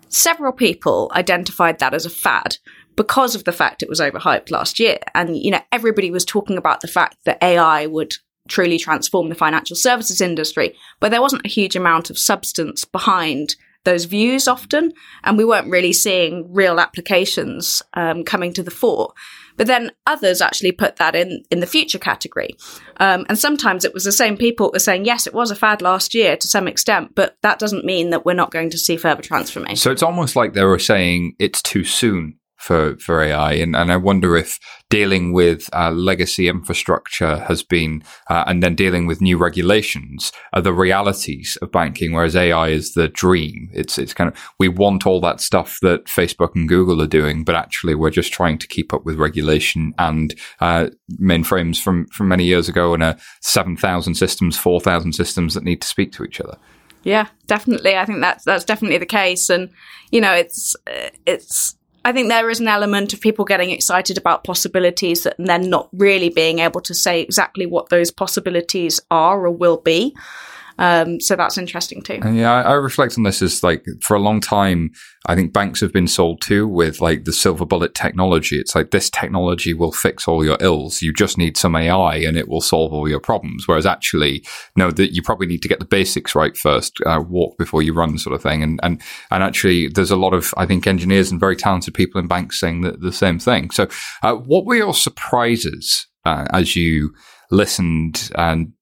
Several people identified that as a fad because of the fact it was overhyped last year. And, you know, everybody was talking about the fact that AI would truly transform the financial services industry, but there wasn't a huge amount of substance behind those views often, and we weren't really seeing real applications um, coming to the fore. But then others actually put that in in the future category, um, and sometimes it was the same people were saying, "Yes, it was a fad last year to some extent, but that doesn't mean that we're not going to see further transformation." So it's almost like they were saying it's too soon for, for AI. And, and I wonder if dealing with uh, legacy infrastructure has been, uh, and then dealing with new regulations are the realities of banking, whereas AI is the dream. It's, it's kind of, we want all that stuff that Facebook and Google are doing, but actually we're just trying to keep up with regulation and, uh, mainframes from, from many years ago and a 7,000 systems, 4,000 systems that need to speak to each other. Yeah, definitely. I think that's, that's definitely the case. And, you know, it's, it's, I think there is an element of people getting excited about possibilities and then not really being able to say exactly what those possibilities are or will be. Um, so that's interesting too. And yeah, I, I, reflect on this as like for a long time, I think banks have been sold to with like the silver bullet technology. It's like this technology will fix all your ills. You just need some AI and it will solve all your problems. Whereas actually, no, that you probably need to get the basics right first, uh, walk before you run, sort of thing. And and and actually, there's a lot of I think engineers and very talented people in banks saying the, the same thing. So, uh, what were your surprises uh, as you listened and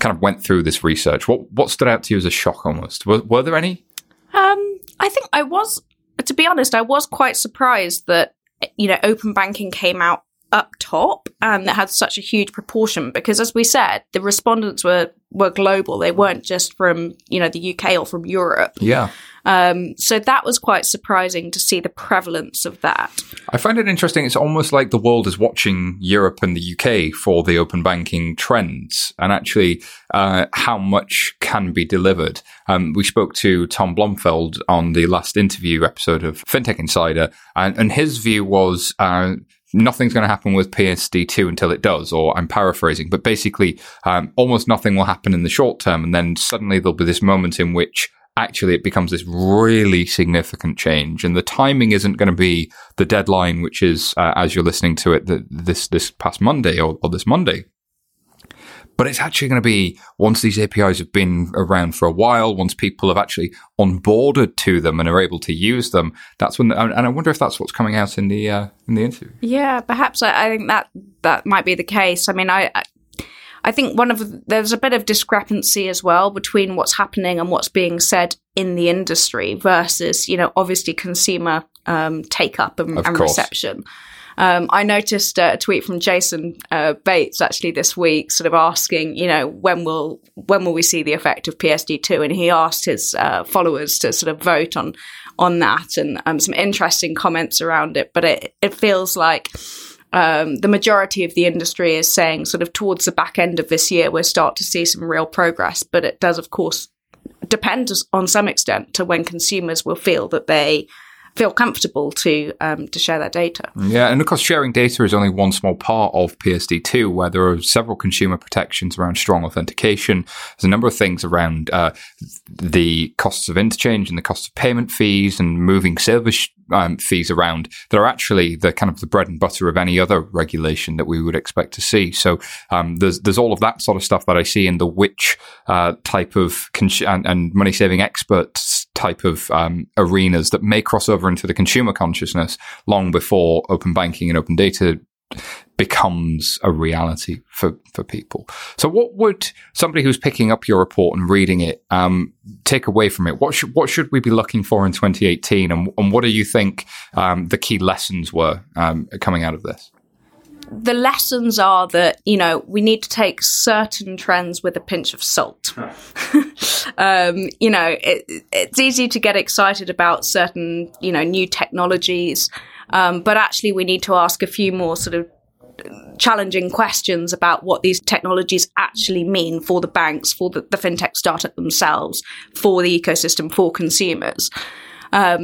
kind of went through this research, what what stood out to you as a shock almost? Were, were there any? Um, I think I was, to be honest, I was quite surprised that you know open banking came out up top and that had such a huge proportion because as we said the respondents were were global they weren't just from you know the UK or from Europe yeah um, so that was quite surprising to see the prevalence of that I find it interesting it's almost like the world is watching Europe and the UK for the open banking trends and actually uh, how much can be delivered um, we spoke to Tom Blomfield on the last interview episode of FinTech Insider and, and his view was uh, nothing's going to happen with PSD2 until it does, or I'm paraphrasing, but basically, um, almost nothing will happen in the short term. And then suddenly there'll be this moment in which actually it becomes this really significant change. And the timing isn't going to be the deadline, which is, uh, as you're listening to it, the, this, this past Monday or, or this Monday but it's actually going to be once these APIs have been around for a while, once people have actually onboarded to them and are able to use them. That's when, the, and I wonder if that's what's coming out in the uh, in the interview. Yeah, perhaps I, I, think that that might be the case. I mean, I. I think one of there's a bit of discrepancy as well between what's happening and what's being said in the industry versus, you know, obviously consumer um, take up and, and reception. Um, I noticed a tweet from Jason uh, Bates actually this week, sort of asking, you know, when will when will we see the effect of PSD two? And he asked his uh, followers to sort of vote on on that, and um, some interesting comments around it. But it it feels like. Um, the majority of the industry is saying sort of towards the back end of this year we'll start to see some real progress but it does of course depend on some extent to when consumers will feel that they feel comfortable to um, to share that data. Yeah, and of course, sharing data is only one small part of PSD2, where there are several consumer protections around strong authentication. There's a number of things around uh, the costs of interchange and the cost of payment fees and moving service um, fees around that are actually the kind of the bread and butter of any other regulation that we would expect to see. So um, there's there's all of that sort of stuff that I see in the which uh, type of and, and money saving experts type of um, arenas that may cross over into the consumer consciousness long before open banking and open data becomes a reality for, for people. So what would somebody who's picking up your report and reading it, um, take away from it? What should, what should we be looking for in 2018? And, and what do you think, um, the key lessons were, um, coming out of this? the lessons are that you know we need to take certain trends with a pinch of salt. um, you know, it, it's easy to get excited about certain you know new technologies, um, but actually we need to ask a few more sort of challenging questions about what these technologies actually mean for the banks, for the, the fintech startup themselves, for the ecosystem, for consumers, um,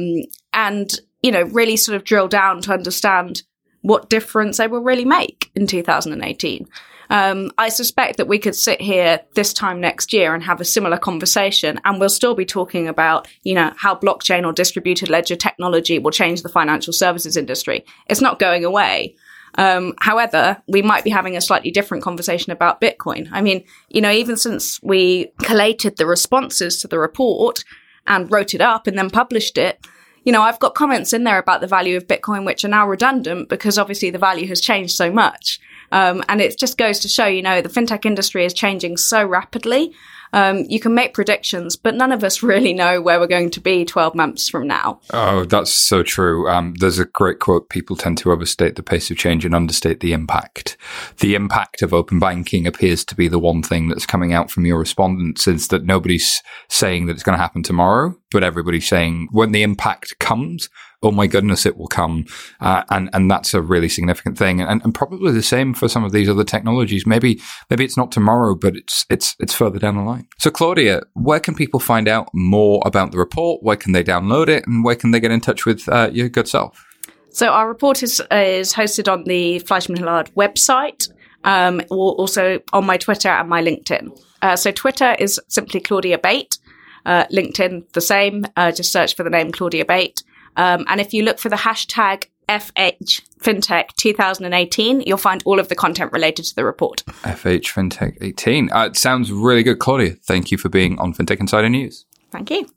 and you know really sort of drill down to understand what difference they will really make in 2018. Um, I suspect that we could sit here this time next year and have a similar conversation, and we'll still be talking about, you know, how blockchain or distributed ledger technology will change the financial services industry. It's not going away. Um, however, we might be having a slightly different conversation about Bitcoin. I mean, you know, even since we collated the responses to the report and wrote it up and then published it, you know, I've got comments in there about the value of Bitcoin, which are now redundant because obviously the value has changed so much. Um, and it just goes to show, you know, the fintech industry is changing so rapidly. Um, you can make predictions, but none of us really know where we're going to be 12 months from now. Oh, that's so true. Um, there's a great quote people tend to overstate the pace of change and understate the impact. The impact of open banking appears to be the one thing that's coming out from your respondents is that nobody's saying that it's going to happen tomorrow, but everybody's saying when the impact comes, oh my goodness, it will come. Uh, and, and that's a really significant thing. And, and probably the same for some of these other technologies. Maybe, maybe it's not tomorrow, but it's, it's, it's further down the line. So Claudia, where can people find out more about the report? Where can they download it? And where can they get in touch with uh, your good self? So our report is, is hosted on the Fleishman Hillard website. Um, also on my Twitter and my LinkedIn. Uh, so Twitter is simply Claudia Bate. Uh, LinkedIn, the same. Uh, just search for the name Claudia Bate. Um, and if you look for the hashtag FH FinTech 2018, you'll find all of the content related to the report. FH FinTech 18. Uh, it sounds really good, Claudia. Thank you for being on FinTech Insider News. Thank you.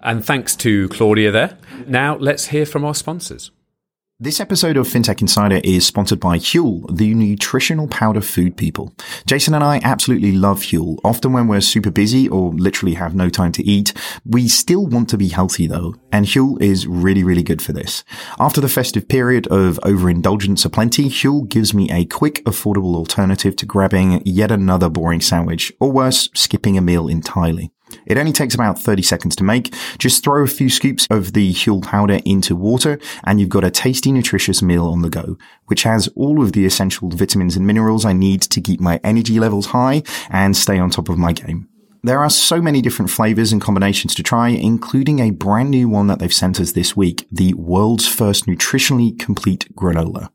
And thanks to Claudia there. Now let's hear from our sponsors. This episode of FinTech Insider is sponsored by Huel, the nutritional powder food people. Jason and I absolutely love Huel. Often when we're super busy or literally have no time to eat, we still want to be healthy though. And Huel is really, really good for this. After the festive period of overindulgence aplenty, Huel gives me a quick, affordable alternative to grabbing yet another boring sandwich, or worse, skipping a meal entirely. It only takes about 30 seconds to make. Just throw a few scoops of the Huel powder into water and you've got a tasty, nutritious meal on the go, which has all of the essential vitamins and minerals I need to keep my energy levels high and stay on top of my game. There are so many different flavors and combinations to try, including a brand new one that they've sent us this week, the world's first nutritionally complete granola.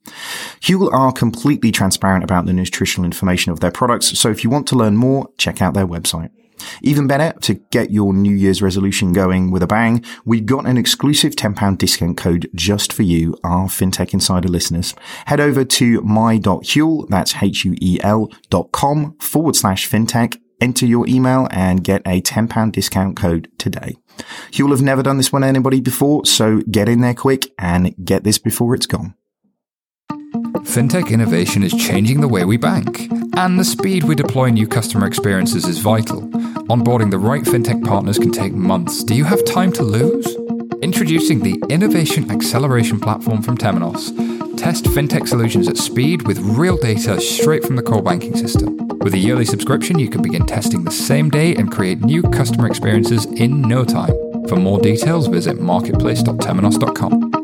Huel are completely transparent about the nutritional information of their products, so if you want to learn more, check out their website. Even better, to get your New Year's resolution going with a bang, we've got an exclusive £10 discount code just for you, our FinTech Insider listeners. Head over to my.huel, that's H-U-E-L dot com forward slash FinTech, enter your email and get a £10 discount code today. Huel have never done this one anybody before, so get in there quick and get this before it's gone. FinTech innovation is changing the way we bank, and the speed we deploy new customer experiences is vital. Onboarding the right FinTech partners can take months. Do you have time to lose? Introducing the Innovation Acceleration Platform from Temenos. Test FinTech solutions at speed with real data straight from the core banking system. With a yearly subscription, you can begin testing the same day and create new customer experiences in no time. For more details, visit marketplace.temenos.com.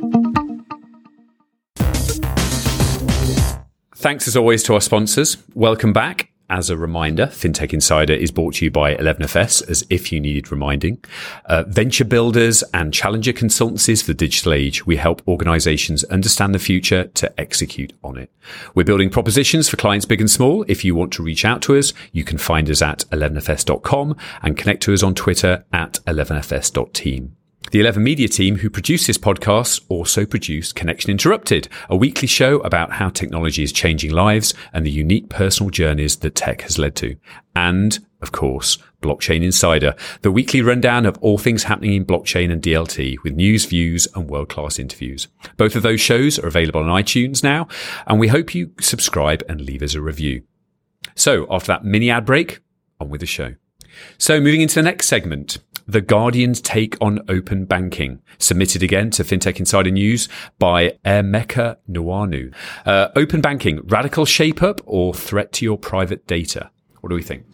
Thanks as always to our sponsors. Welcome back. As a reminder, FinTech Insider is brought to you by 11FS, as if you needed reminding. Uh, venture builders and challenger consultancies for the digital age. We help organizations understand the future to execute on it. We're building propositions for clients big and small. If you want to reach out to us, you can find us at 11fs.com and connect to us on Twitter at 11fs.team. The 11 Media team who produce this podcast also produce Connection Interrupted, a weekly show about how technology is changing lives and the unique personal journeys that tech has led to. And, of course, Blockchain Insider, the weekly rundown of all things happening in blockchain and DLT with news, views, and world-class interviews. Both of those shows are available on iTunes now, and we hope you subscribe and leave us a review. So, after that mini ad break, on with the show. So, moving into the next segment, the Guardian's take on open banking, submitted again to FinTech Insider News by Emeka Nwanu. Uh, open banking, radical shape up or threat to your private data? What do we think?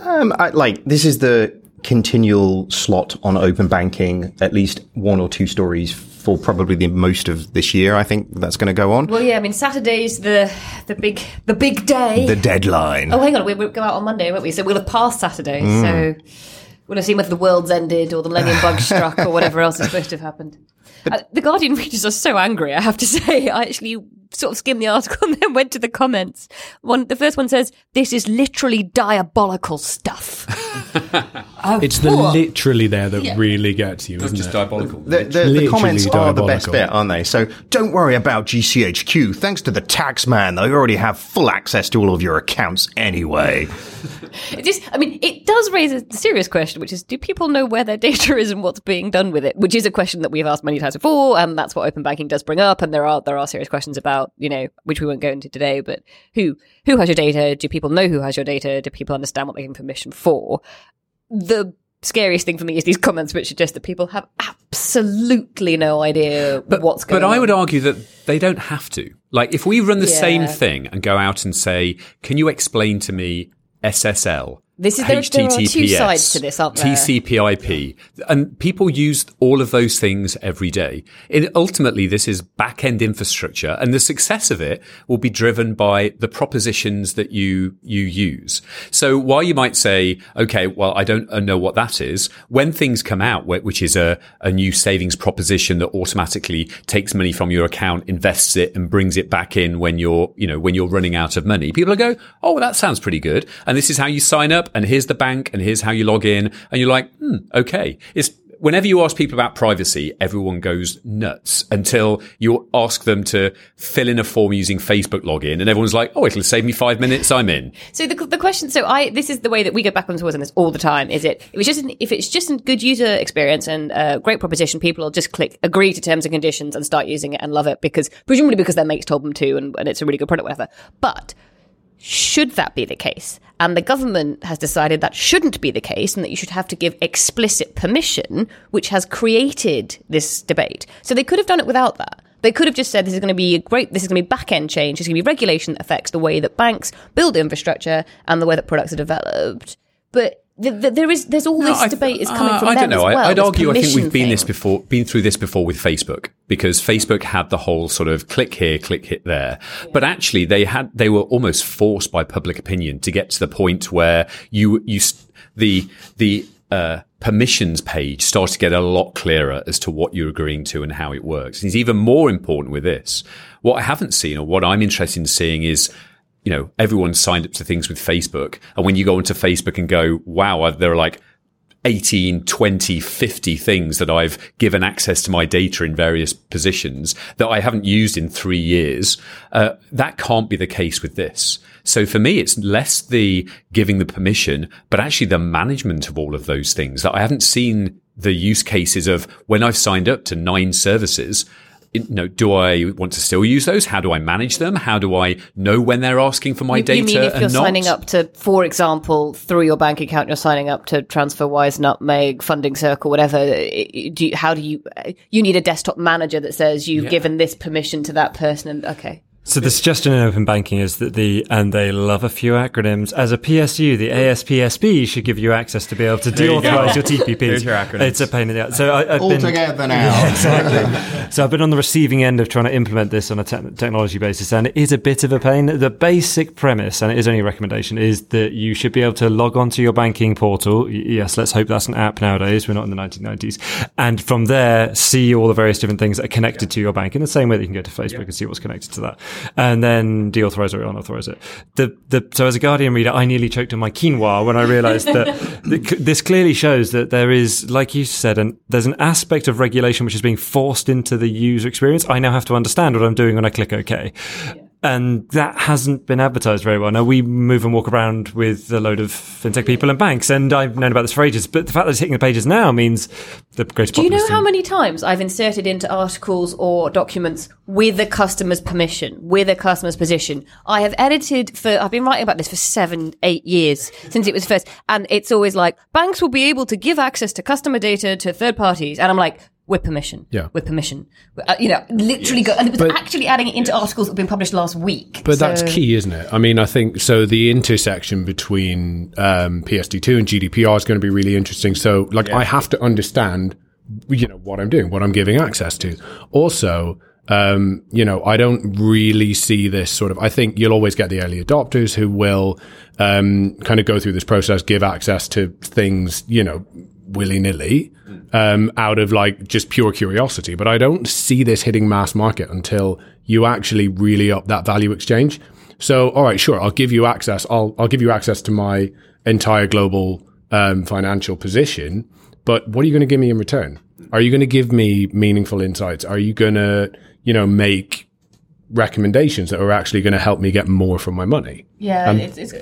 Um, I, like this is the continual slot on open banking. At least one or two stories for probably the most of this year. I think that's going to go on. Well, yeah, I mean Saturday's the the big the big day. The deadline. oh, hang on, we will go out on Monday, won't we? So we'll have passed Saturday. So we'll have seen whether the world's ended or the millennium bug struck or whatever else is supposed to have happened. Uh, the Guardian readers are so angry. I have to say, I actually sort of skimmed the article and then went to the comments. One, the first one says, "This is literally diabolical stuff." Oh, It's the poor. literally there that really gets you, isn't just it? diabolical. The, the, the Literally comments are the best bit, aren't they? So don't worry about GCHQ. Thanks to the tax man, they already have full access to all of your accounts anyway. It just, I mean, it does raise a serious question, which is, do people know where their data is and what's being done with it? Which is a question that we've asked many times before, and that's what open banking does bring up. And there are there are serious questions about, you know, which we won't go into today. But who who has your data? Do people know who has your data? Do people understand what they're giving permission for? The scariest thing for me is these comments, which suggest that people have absolutely no idea but, what's going on. But. I would argue that they don't have to. Like, if we run the same thing and go out and say, "Can you explain to me SSL?" This is- there- there are two sides to this, aren't there? TCP/IP, and people use all of those things every day. It, ultimately, this is back-end infrastructure, and the success of it will be driven by the propositions that you you use. So, while you might say, "Okay, well, I don't uh, know what that is," when things come out, which is a, a new savings proposition that automatically takes money from your account, invests it, and brings it back in when you're you know when you're running out of money, people will go, "Oh, well, that sounds pretty good," and this is how you sign up, and here's the bank, and here's how you log in, and you're like, hmm, okay. It's whenever you ask people about privacy, everyone goes nuts until you ask them to fill in a form using Facebook login, and everyone's like, "Oh, it'll save me five minutes. I'm in." So the, the question, so I, this is the way that we go back and forth on this all the time. Is it, it was just, an, if it's just a good user experience and a great proposition, people will just click agree to terms and conditions and start using it and love it because, presumably because their mates told them to and, and it's a really good product, whatever. But should that be the case? And the government has decided that shouldn't be the case and that you should have to give explicit permission, which has created this debate. So they could have done it without that. They could have just said this is going to be a great, this is going to be back end change. It's going to be regulation that affects the way that banks build infrastructure and the way that products are developed. But th- th- there is, there's all this I- debate is coming uh, from I them don't know. as well. I, I'd argue. I think we've been this before, been through this before with Facebook because Facebook had the whole sort of click here, click hit there. But actually, they had they were almost forced by public opinion to get to the point where you you the the uh, permissions page starts to get a lot clearer as to what you're agreeing to and how it works. And it's even more important with this. What I haven't seen, or what I'm interested in seeing, is you know, everyone's signed up to things with Facebook. And when you go onto Facebook and go, wow, there are like 18, 20, 50 things that I've given access to my data in various positions that I haven't used in three years. Uh, that can't be the case with this. So for me, it's less the giving the permission, but actually the management of all of those things that I haven't seen the use cases of when I've signed up to nine services you know, do I want to still use those? How do I manage them? How do I know when they're asking for my You, data you mean if you're not? signing up to, for example, through your bank account, you're signing up to TransferWise, Nutmeg, Funding Circle, whatever. Do you, how do you? You need a desktop manager that says you've given this permission to that person. And okay, So the suggestion in open banking is that the and they love a few acronyms. As a PSU, the ASPSP should give you access to be able to you deauthorize your TPPs. There's your acronyms. It's a pain in the ass. So I, I've All been together now. exactly. so I've been on the receiving end of trying to implement this on a te- technology basis, and it is a bit of a pain. The basic premise, and it is only a recommendation, is that you should be able to log onto your banking portal. Yes, let's hope that's an app nowadays. We're not in the 1990s, and from there see all the various different things that are connected to your bank in the same way that you can go to Facebook and see what's connected to that, and then deauthorize or unauthorize it. The the so as a Guardian reader, I nearly choked on my quinoa when I realised that this clearly shows that there is, like you said, and there's an aspect of regulation which is being forced into the user experience. I now have to understand what I'm doing when I click OK. Yeah. And that hasn't been advertised very well. Now we move and walk around with a load of fintech people and banks, and I've known about this for ages. But the fact that it's hitting the pages now means the greatest. Do you know how many times I've inserted into articles or documents with a customer's permission, with a customer's position? I have edited for. I've been writing about this for seven, eight years since it was first, and it's always like banks will be able to give access to customer data to third parties, and I'm like, with permission. Yeah. With permission. Uh, you know, literally yes. go, and it was but, actually adding it into articles that have been published last week. But so. that's key, isn't it? I mean, I think so the intersection between um, PSD2 and GDPR is going to be really interesting. So, like, yeah. I have to understand, you know, what I'm doing, what I'm giving access to. Also, um, you know, I don't really see this sort of, I think you'll always get the early adopters who will, um, kind of go through this process, give access to things, you know, willy nilly um, out of like just pure curiosity. But I don't see this hitting mass market until you actually really up that value exchange. So, all right, sure, I'll give you access. I'll I'll give you access to my entire global um, financial position. But what are you going to give me in return? Are you going to give me meaningful insights? Are you going to, you know, make recommendations that are actually going to help me get more from my money? Yeah, um, it's, it's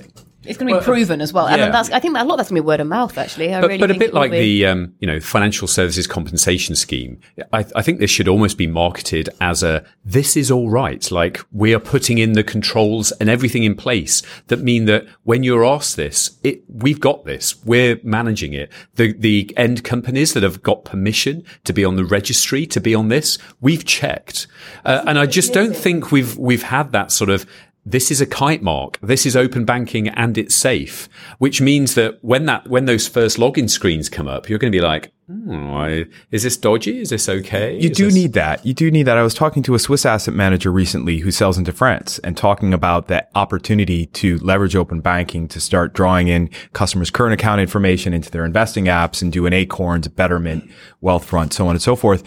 it's going to be well, proven as well, yeah. and that's, I think a lot of that's going to be word of mouth. Actually, I but, really but a bit like be... the um, you know financial services compensation scheme. I, I, think this should almost be marketed as a this is all right. Like we are putting in the controls and everything in place that mean that when you're asked this, it we've got this. We're managing it. The the end companies that have got permission to be on the registry to be on this, we've checked, uh, and I just don't think we've we've had that sort of this is a kite mark. This is open banking and it's safe, which means that when that, when those first login screens come up, you're going to be like, Oh, is this dodgy? Is this okay? You is do this- need that. You do need that. I was talking to a Swiss asset manager recently who sells into France and talking about that opportunity to leverage open banking to start drawing in customers' current account information into their investing apps and do an Acorns, Betterment, Wealthfront, so on and so forth.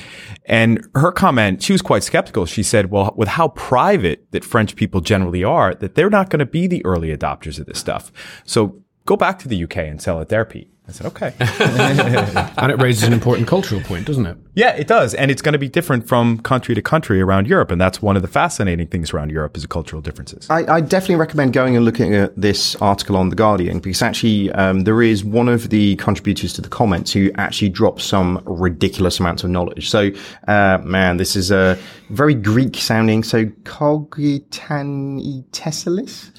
And her comment, she was quite skeptical. She said, well, with how private that French people generally are, that they're not going to be the early adopters of this stuff. So go back to the UK and sell it there, Pete. I said, okay. and it raises an important cultural point, doesn't it? Yeah, it does. And it's going to be different from country to country around Europe. And that's one of the fascinating things around Europe is the cultural differences. I, I definitely recommend going and looking at this article on The Guardian because actually um, there is one of the contributors to the comments who actually drops some ridiculous amounts of knowledge. So, uh, man, this is a very Greek sounding. So, Cogitani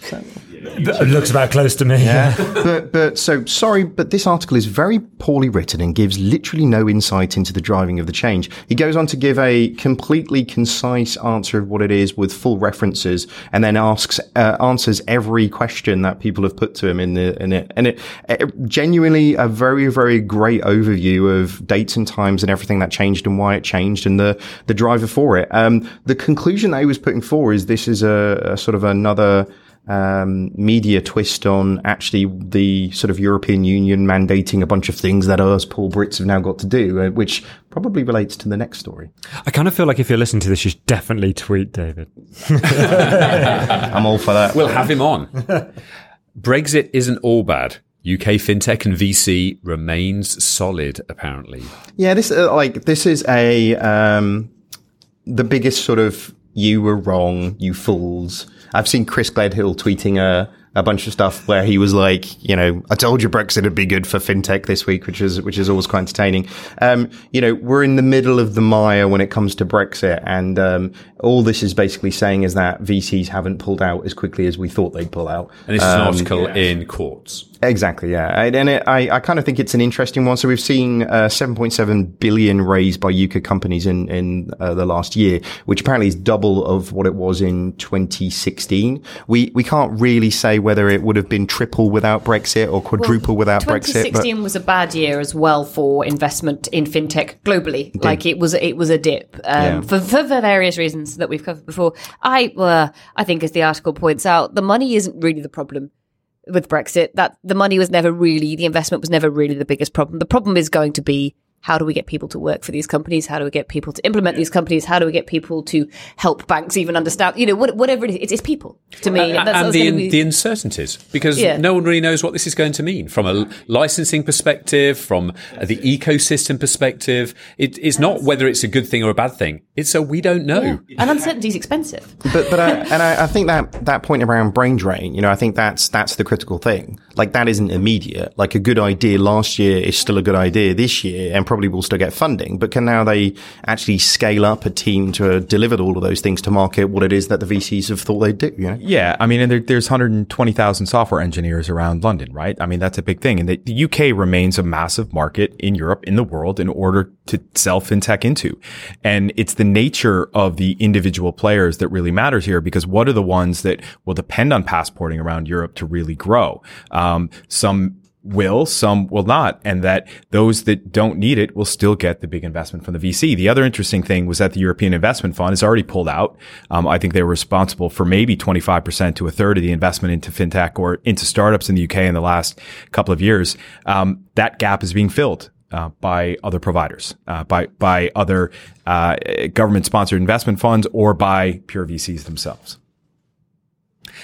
So, it looks about close to me. Yeah. but, but so sorry, but this article is very poorly written and gives literally no insight into the driving of the change. He goes on to give a completely concise answer of what it is with full references and then asks, uh, answers every question that people have put to him in the, in it. And it, it, genuinely a very, very great overview of dates and times and everything that changed and why it changed and the, the driver for it. Um, the conclusion that he was putting forward is this is a, a sort of another, um, media twist on actually the sort of European Union mandating a bunch of things that us poor Brits have now got to do, uh, which probably relates to the next story. I kind of feel like if you're listening to this, you should definitely tweet David. I'm all for that. We'll have him on. Brexit isn't all bad. UK fintech and VC remains solid, apparently. Yeah, this uh, like this is a um, the biggest sort of you were wrong, you fools I've seen Chris Gledhill tweeting a, a bunch of stuff where he was like, you know, I told you Brexit would be good for fintech this week, which is which is always quite entertaining. Um, you know, we're in the middle of the mire when it comes to Brexit, and um, all this is basically saying is that VCs haven't pulled out as quickly as we thought they'd pull out. And this is an article in Quartz. Exactly, yeah, and, and it, I, I kind of think it's an interesting one. So we've seen uh, 7.7 billion raised by UK companies in in uh, the last year, which apparently is double of what it was in 2016. We we can't really say whether it would have been triple without Brexit or quadruple without Brexit. 2016 was a bad year as well for investment in fintech globally. Like it was, it was a dip um, Yeah. for, for various reasons that we've covered before. I, uh, I think, as the article points out, the money isn't really the problem with Brexit. That the money was never really, the investment was never really the biggest problem. The problem is going to be how do we get people to work for these companies? How do we get people to implement these companies? How do we get people to help banks even understand? You know, what, whatever it is, it's, it's people to me. and, that's and the, be- the uncertainties because Yeah. no one really knows what this is going to mean from a licensing perspective, from uh, the ecosystem perspective. It, it's not whether it's a good thing or a bad thing. It's a we don't know. and uncertainty is expensive. but but I, and I, I think that that point around brain drain, you know, I think that's that's the critical thing. Like that isn't immediate. Like a good idea last year is still a good idea this year, and probably will still get funding. But can now they actually scale up a team to deliver all of those things to market? What it is that the VCs have thought they'd do? You know? Yeah, I mean, and there, there's 120,000 software engineers around London, right? I mean, that's a big thing. And the, the UK remains a massive market in Europe, in the world, in order to sell fintech into. And it's the nature of the individual players that really matters here because what are the ones that will depend on passporting around Europe to really grow? Um, some will, some will not, and that those that don't need it will still get the big investment from the VC. The other interesting thing was that the European Investment Fund has already pulled out. Um, I think they were responsible for maybe 25% to a third of the investment into fintech or into startups in the UK in the last couple of years. Um, that gap is being filled. Uh, by other providers, uh, by by other uh, government-sponsored investment funds, or by pure VCs themselves.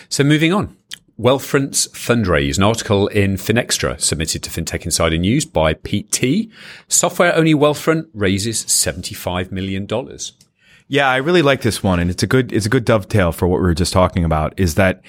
So moving on. Wealthfront's fundraise, an article in Finextra submitted to FinTech Insider News by Pete T. Software only Wealthfront raises $75 million. Yeah, I really like this one, and it's a good it's a good dovetail for what we were just talking about. Is that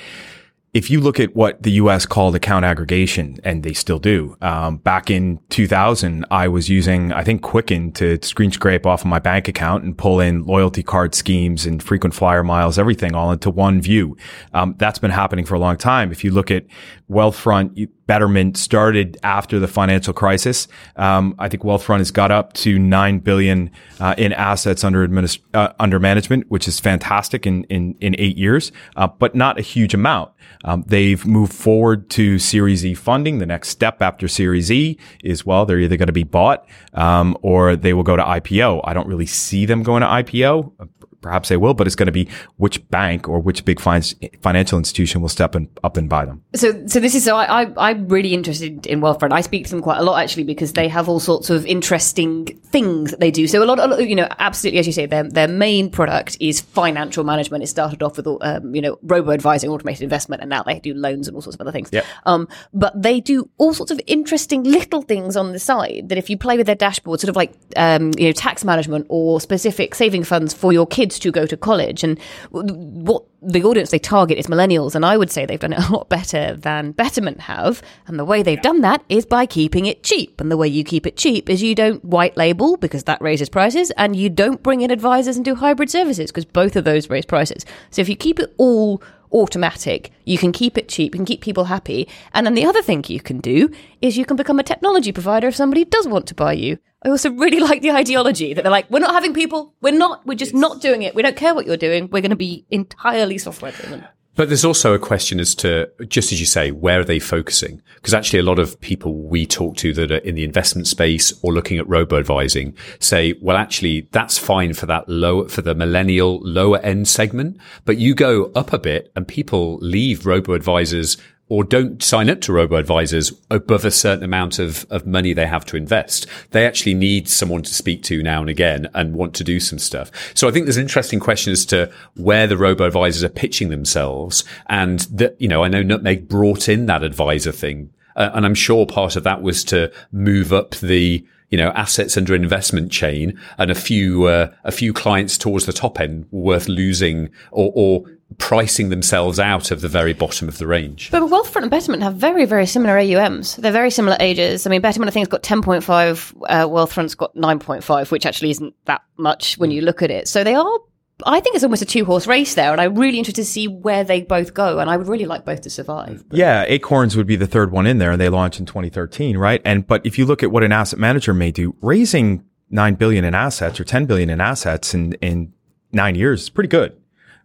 if you look at what the U.S. called account aggregation, and they still do, um, back in 2000, I was using I think Quicken to screen scrape off of my bank account and pull in loyalty card schemes and frequent flyer miles, everything all into one view. Um, that's been happening for a long time. If you look at Wealthfront, Betterment started after the financial crisis. Um, I think Wealthfront has got up to nine billion uh, in assets under administ- uh, under management, which is fantastic in in, in eight years, uh, but not a huge amount. Um, they've moved forward to Series E funding. The next step after Series E is well, they're either going to be bought um, or they will go to IPO. I don't really see them going to IPO. Perhaps they will, but it's going to be which bank or which big fin- financial institution will step in, up and buy them. So, so this is so I, I I'm really interested in Wealthfront. I speak to them quite a lot actually because they have all sorts of interesting things that they do. So a lot, a lot you know, absolutely as you say, their their main product is financial management. It started off with um, you know robo advising, automated investment, and now they do loans and all sorts of other things. Yep. Um, but they do all sorts of interesting little things on the side that if you play with their dashboard, sort of like um, you know tax management or specific saving funds for your kids to go to college, and what the audience they target is millennials, and I would say they've done it a lot better than Betterment have. And the way they've done that is by keeping it cheap. And the way you keep it cheap is you don't white label because that raises prices, and you don't bring in advisors and do hybrid services because both of those raise prices. So if you keep it all automatic, you can keep it cheap, you can keep people happy. And then the other thing you can do is you can become a technology provider if somebody does want to buy you. I also really like the ideology that they're like, we're not having people, we're not, we're just not doing it. We don't care what you're doing. We're going to be entirely software driven. But there's also a question as to, just as you say, where are they focusing? Because actually a lot of people we talk to that are in the investment space or looking at robo advising say, well, actually that's fine for that low, for the millennial lower end segment. But you go up a bit and people leave robo advisors or don't sign up to robo advisors above a certain amount of, of money they have to invest. They actually need someone to speak to now and again and want to do some stuff. So I think there's an interesting question as to where the robo advisors are pitching themselves. And that, you know, I know Nutmeg brought in that advisor thing. Uh, and I'm sure part of that was to move up the, you know, assets under investment chain and a few, uh, a few clients towards the top end worth losing or, or pricing themselves out of the very bottom of the range. But Wealthfront and Betterment have very, very similar AUMs. They're very similar ages. I mean, Betterment, I think, has got 10.5, uh, Wealthfront's got 9.5, which actually isn't that much when you look at it. So they are I think it's almost a two horse race there, and I'm really interested to see where they both go. And I would really like both to survive. Yeah, Acorns would be the third one in there, and they launched in 2013, right? And but if you look at what an asset manager may do, raising nine billion in assets or 10 billion in assets in in nine years is pretty good.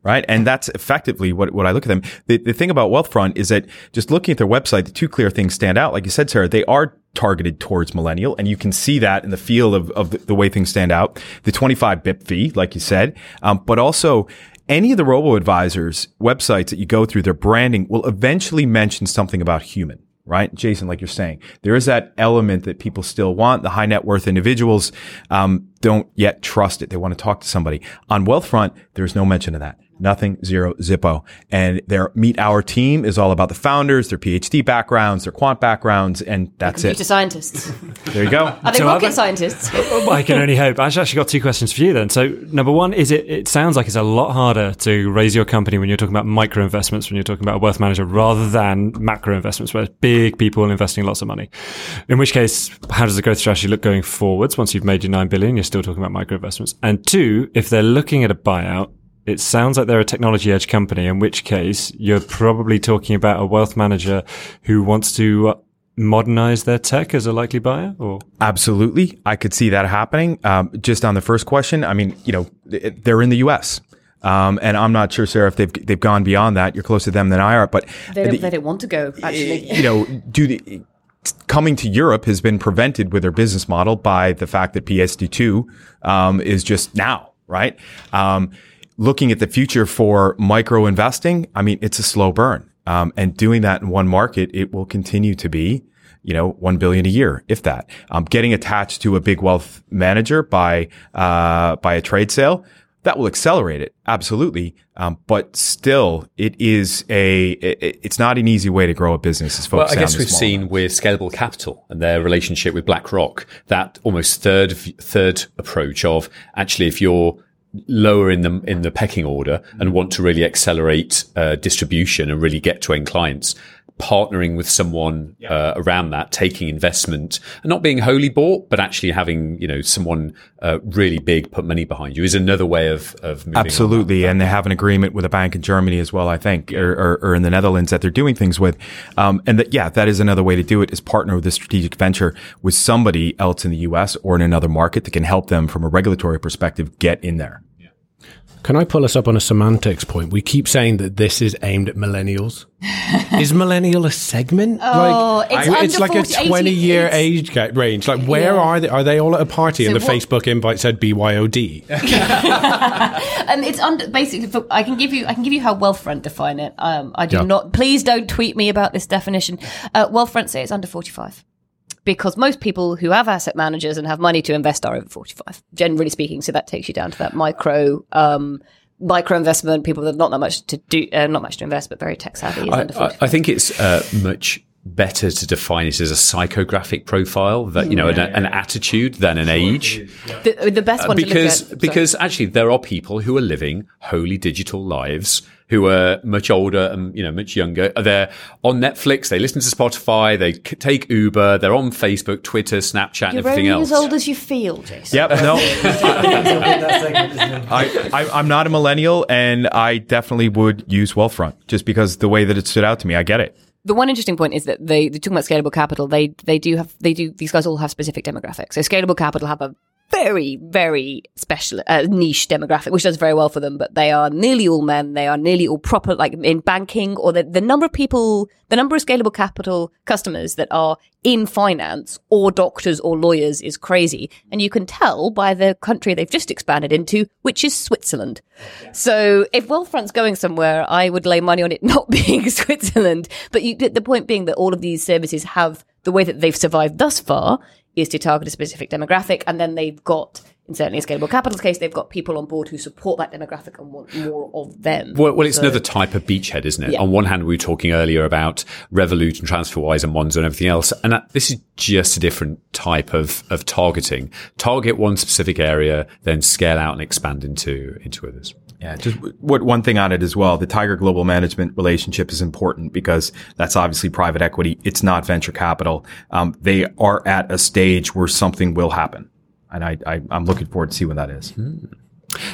Right. And that's effectively what, what I look at them. The, the thing about Wealthfront is that just looking at their website, the two clear things stand out. Like you said, Sarah, they are targeted towards millennial. And you can see that in the feel of, of the, the way things stand out. The 25 BIP fee, like you said, um, but also any of the robo advisors websites that you go through, their branding will eventually mention something about human. Right, Jason, like you're saying, there is that element that people still want. The high net worth individuals um, don't yet trust it; they want to talk to somebody. On Wealthfront, there's no mention of that nothing, zero, Zippo. And their Meet Our Team is all about the founders, their PhD backgrounds, their quant backgrounds, and that's Computer it. scientists. There you go. Are they So rocket other- scientists? Oh, oh, I can only hope. I've actually got two questions for you then. So, number one is it, it sounds like it's a lot harder to raise your company when you're talking about micro investments, when you're talking about a wealth manager, rather than macro investments, where it's big people investing lots of money. In which case, how does the growth strategy look going forwards? Once you've made your nine billion, you're still talking about micro investments. And two, if they're looking at a buyout, it sounds like they're a technology edge company, in which case you're probably talking about a wealth manager who wants to uh, modernize their tech as a likely buyer or Absolutely. I could see that happening. Um, just on the first question, I mean, you know, they're in the U.S. Um, and I'm not sure, Sarah, if they've they've gone beyond that. You're closer to them than I are, but They don't, the- they don't want to go, actually. you know, do the, coming to Europe has been prevented with their business model by the fact that PSD2 um, is just now, right? Um, looking at the future for micro investing, I mean, it's a slow burn. Um, and doing that in one market, it will continue to be, you know, one billion a year, if that. Um, getting attached to a big wealth manager by uh, by a trade sale, that will accelerate it absolutely um, but still it is a it, it's not an easy way to grow a business as Well, I guess we've seen with Scalable Capital and their relationship with BlackRock that almost third third approach of actually if you're lower in the in the pecking order and want to really accelerate uh, distribution and really get to end clients partnering with someone uh, around that taking investment and not being wholly bought but actually having you know someone uh, really big put money behind you is another way of of moving on. absolutely and they have an agreement with a bank in germany as well i think or, or, or in the netherlands that they're doing things with. Um, and that yeah that is another way to do it is partner with a strategic venture with somebody else in the us or in another market that can help them from a regulatory perspective get in there Can I pull us up on a semantics point? We keep saying that this is aimed at millennials. is millennial a segment? Oh, it's it's under like 40, a 20 year age range. Like, where Yeah. are they? Are they all at a party and the what- Facebook invite said BYOD? and it's under basically. For, I can give you. I can give you how Wealthfront define it. Um, I do Yeah. not. Please don't tweet me about this definition. Uh, Wealthfront say it's under forty-five. Because most people who have asset managers and have money to invest are over 45, generally speaking. So that takes you down to that micro, um, micro investment. People that not that much to do, uh, not much to invest, but very tech savvy. Is I, under I, 45. I think it's uh, much better to define it as a psychographic profile that you know an, an attitude than an age the, the best one because to look at. because actually there are people who are living wholly digital lives who are much older and you know much younger they're on netflix they listen to spotify they c- take uber they're on facebook twitter snapchat and You're everything only else as old as you feel, Jason. Yep. No. I, I, I'm not a millennial, and I definitely would use Wealthfront just because the way that it stood out to me. I get it. the one interesting point is that they they're talking about scalable capital. They they do have they do these guys all have specific demographics. So scalable capital have a very very special uh, niche demographic, which does very well for them. But they are nearly all men. They are nearly all proper like in banking or the the number of people, the number of scalable capital customers that are in finance or doctors or lawyers is crazy, and you can tell by the country they've just expanded into, which is Switzerland. So if Wealthfront's going somewhere, I would lay money on it not being Switzerland. But you, the point being that all of these services have the way that they've survived thus far is to target a specific demographic, and then they've got, in certainly a scalable capital's case, they've got people on board who support that demographic and want more of them. Well, well it's So- another type of beachhead, isn't it? Yeah. On one hand, we were talking earlier about Revolut and TransferWise and Monzo and everything else, and that, this is just a different type of, of targeting. Target one specific area, then scale out and expand into into others. Yeah, just what one thing on it as well. The Tiger Global Management relationship is important because that's obviously private equity. It's not venture capital. Um, they are at a stage where something will happen, and I, I I'm looking forward to see when that is.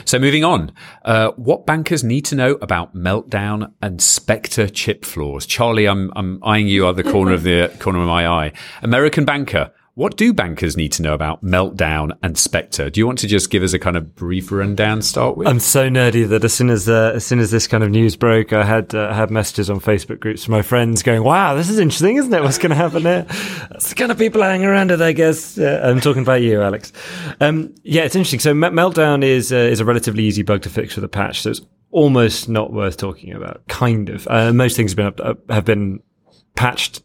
So moving on, uh, what bankers need to know about meltdown and Spectre chip flaws? Charlie, I'm I'm eyeing you out the corner of the corner of my eye. American banker, what do bankers need to know about meltdown and Spectre? Do you want to just give us a kind of brief rundown? Start with. I'm so nerdy that as soon as uh, as soon as this kind of news broke, I had uh, had messages on Facebook groups from my friends going, "Wow, this is interesting, isn't it? What's going to happen here? That's the kind of people hanging around it, I guess." Uh, I'm talking about you, Alex. Um, yeah, it's interesting. So me- meltdown is uh, is a relatively easy bug to fix with a patch, so it's almost not worth talking about. Kind of. Uh, most things have been up, up, have been patched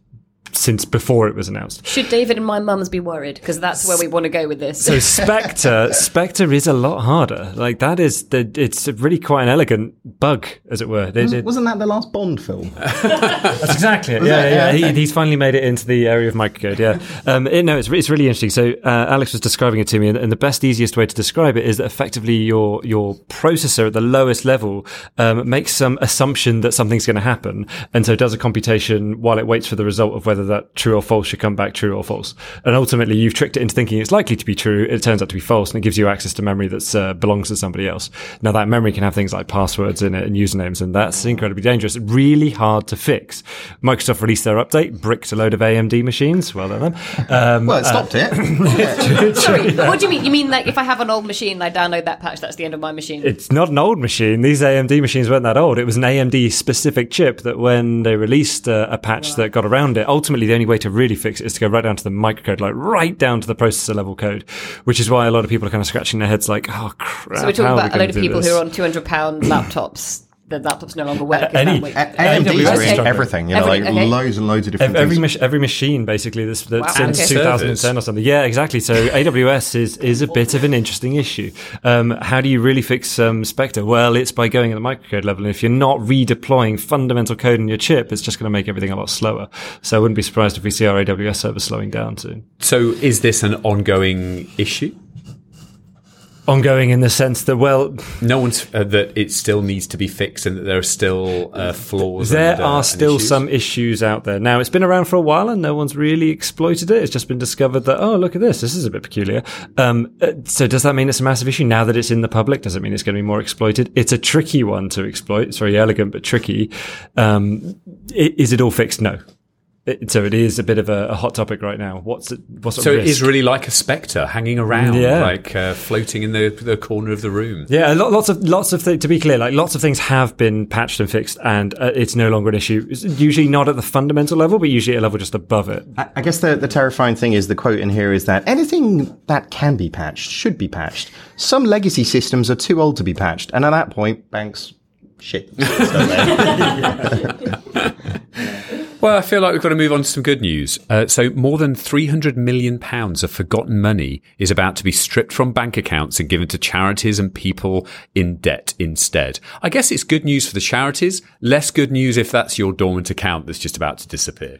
since before it was announced. Should David and my mums be worried? Because that's where we want to go with this. So Spectre, Spectre is a lot harder. Like that is the, it's really quite an elegant bug, as it were. They- they- Wasn't that the last Bond film? That's exactly it. Yeah, yeah. yeah. He, he's finally made it into the area of microcode. Yeah. Um, it, no, it's, it's really interesting. So uh, Alex was describing it to me, and, and the best, easiest way to describe it is that effectively your your processor at the lowest level um, makes some assumption that something's going to happen, and so does a computation while it waits for the result of whether that true or false should come back true or false. And ultimately, you've tricked it into thinking it's likely to be true. It turns out to be false, and it gives you access to memory that uh, belongs to somebody else. Now that memory can have things like passwords in it and usernames, and that's incredibly dangerous. Really hard to fix. Microsoft released their update, bricked a load of AMD machines. Well done. them. Um, Well, it stopped it. Sorry, what do you mean? You mean like if I have an old machine, I download that patch, that's the end of my machine? it's not an old machine. These AMD machines weren't that old. It was an AMD specific chip that when they released uh, a patch that got around it, ultimately the only way to really fix it is to go right down to the microcode, like right down to the processor level code, which is why a lot of people are kind of scratching their heads like, oh crap. so we're talking are we about a load of people this? who are on two hundred pound laptops. The laptops no longer work. is Any- that what- AWS doing Okay. everything, you know, Every- like okay. loads and loads of different Every, things. mach- every machine, basically, this, that Wow. since And 2010 servers. or something. Yeah, exactly. So AWS is is a bit of an interesting issue. Um, how do you really fix um, Spectre? Well, it's by going at the microcode level. And if you're not redeploying fundamental code in your chip, it's just going to make everything a lot slower. So I wouldn't be surprised if we see our AWS server slowing down soon. so is this an ongoing issue? Ongoing in the sense that, well, No one's uh, that it still needs to be fixed and that there are still uh, flaws. There and, uh, are still issues? some issues out there. Now, it's been around for a while and no one's really exploited it. It's just been discovered that, oh, look at this. This is a bit peculiar. Um, uh, so does that mean it's a massive issue now that it's in the public? Does it mean it's going to be more exploited? It's a tricky one to exploit. It's very elegant, but tricky. Um, is it all fixed? No. It, so it is a bit of a, a hot topic right now. What's it? What's So it risk? is really like a spectre hanging around, Yeah. like uh, floating in the the corner of the room. Yeah, lo- lots of lots of th- to be clear, like lots of things have been patched and fixed, and uh, it's no longer an issue. It's usually not at the fundamental level, but usually at a level just above it. I I guess the, the terrifying thing is the quote in here is that anything that can be patched should be patched. Some legacy systems are too old to be patched, and at that point, banks shit. Well, I feel like we've got to move on to some good news. Uh, so, more than 300 million pounds of forgotten money is about to be stripped from bank accounts and given to charities and people in debt instead. I guess it's good news for the charities, less good news if that's your dormant account that's just about to disappear.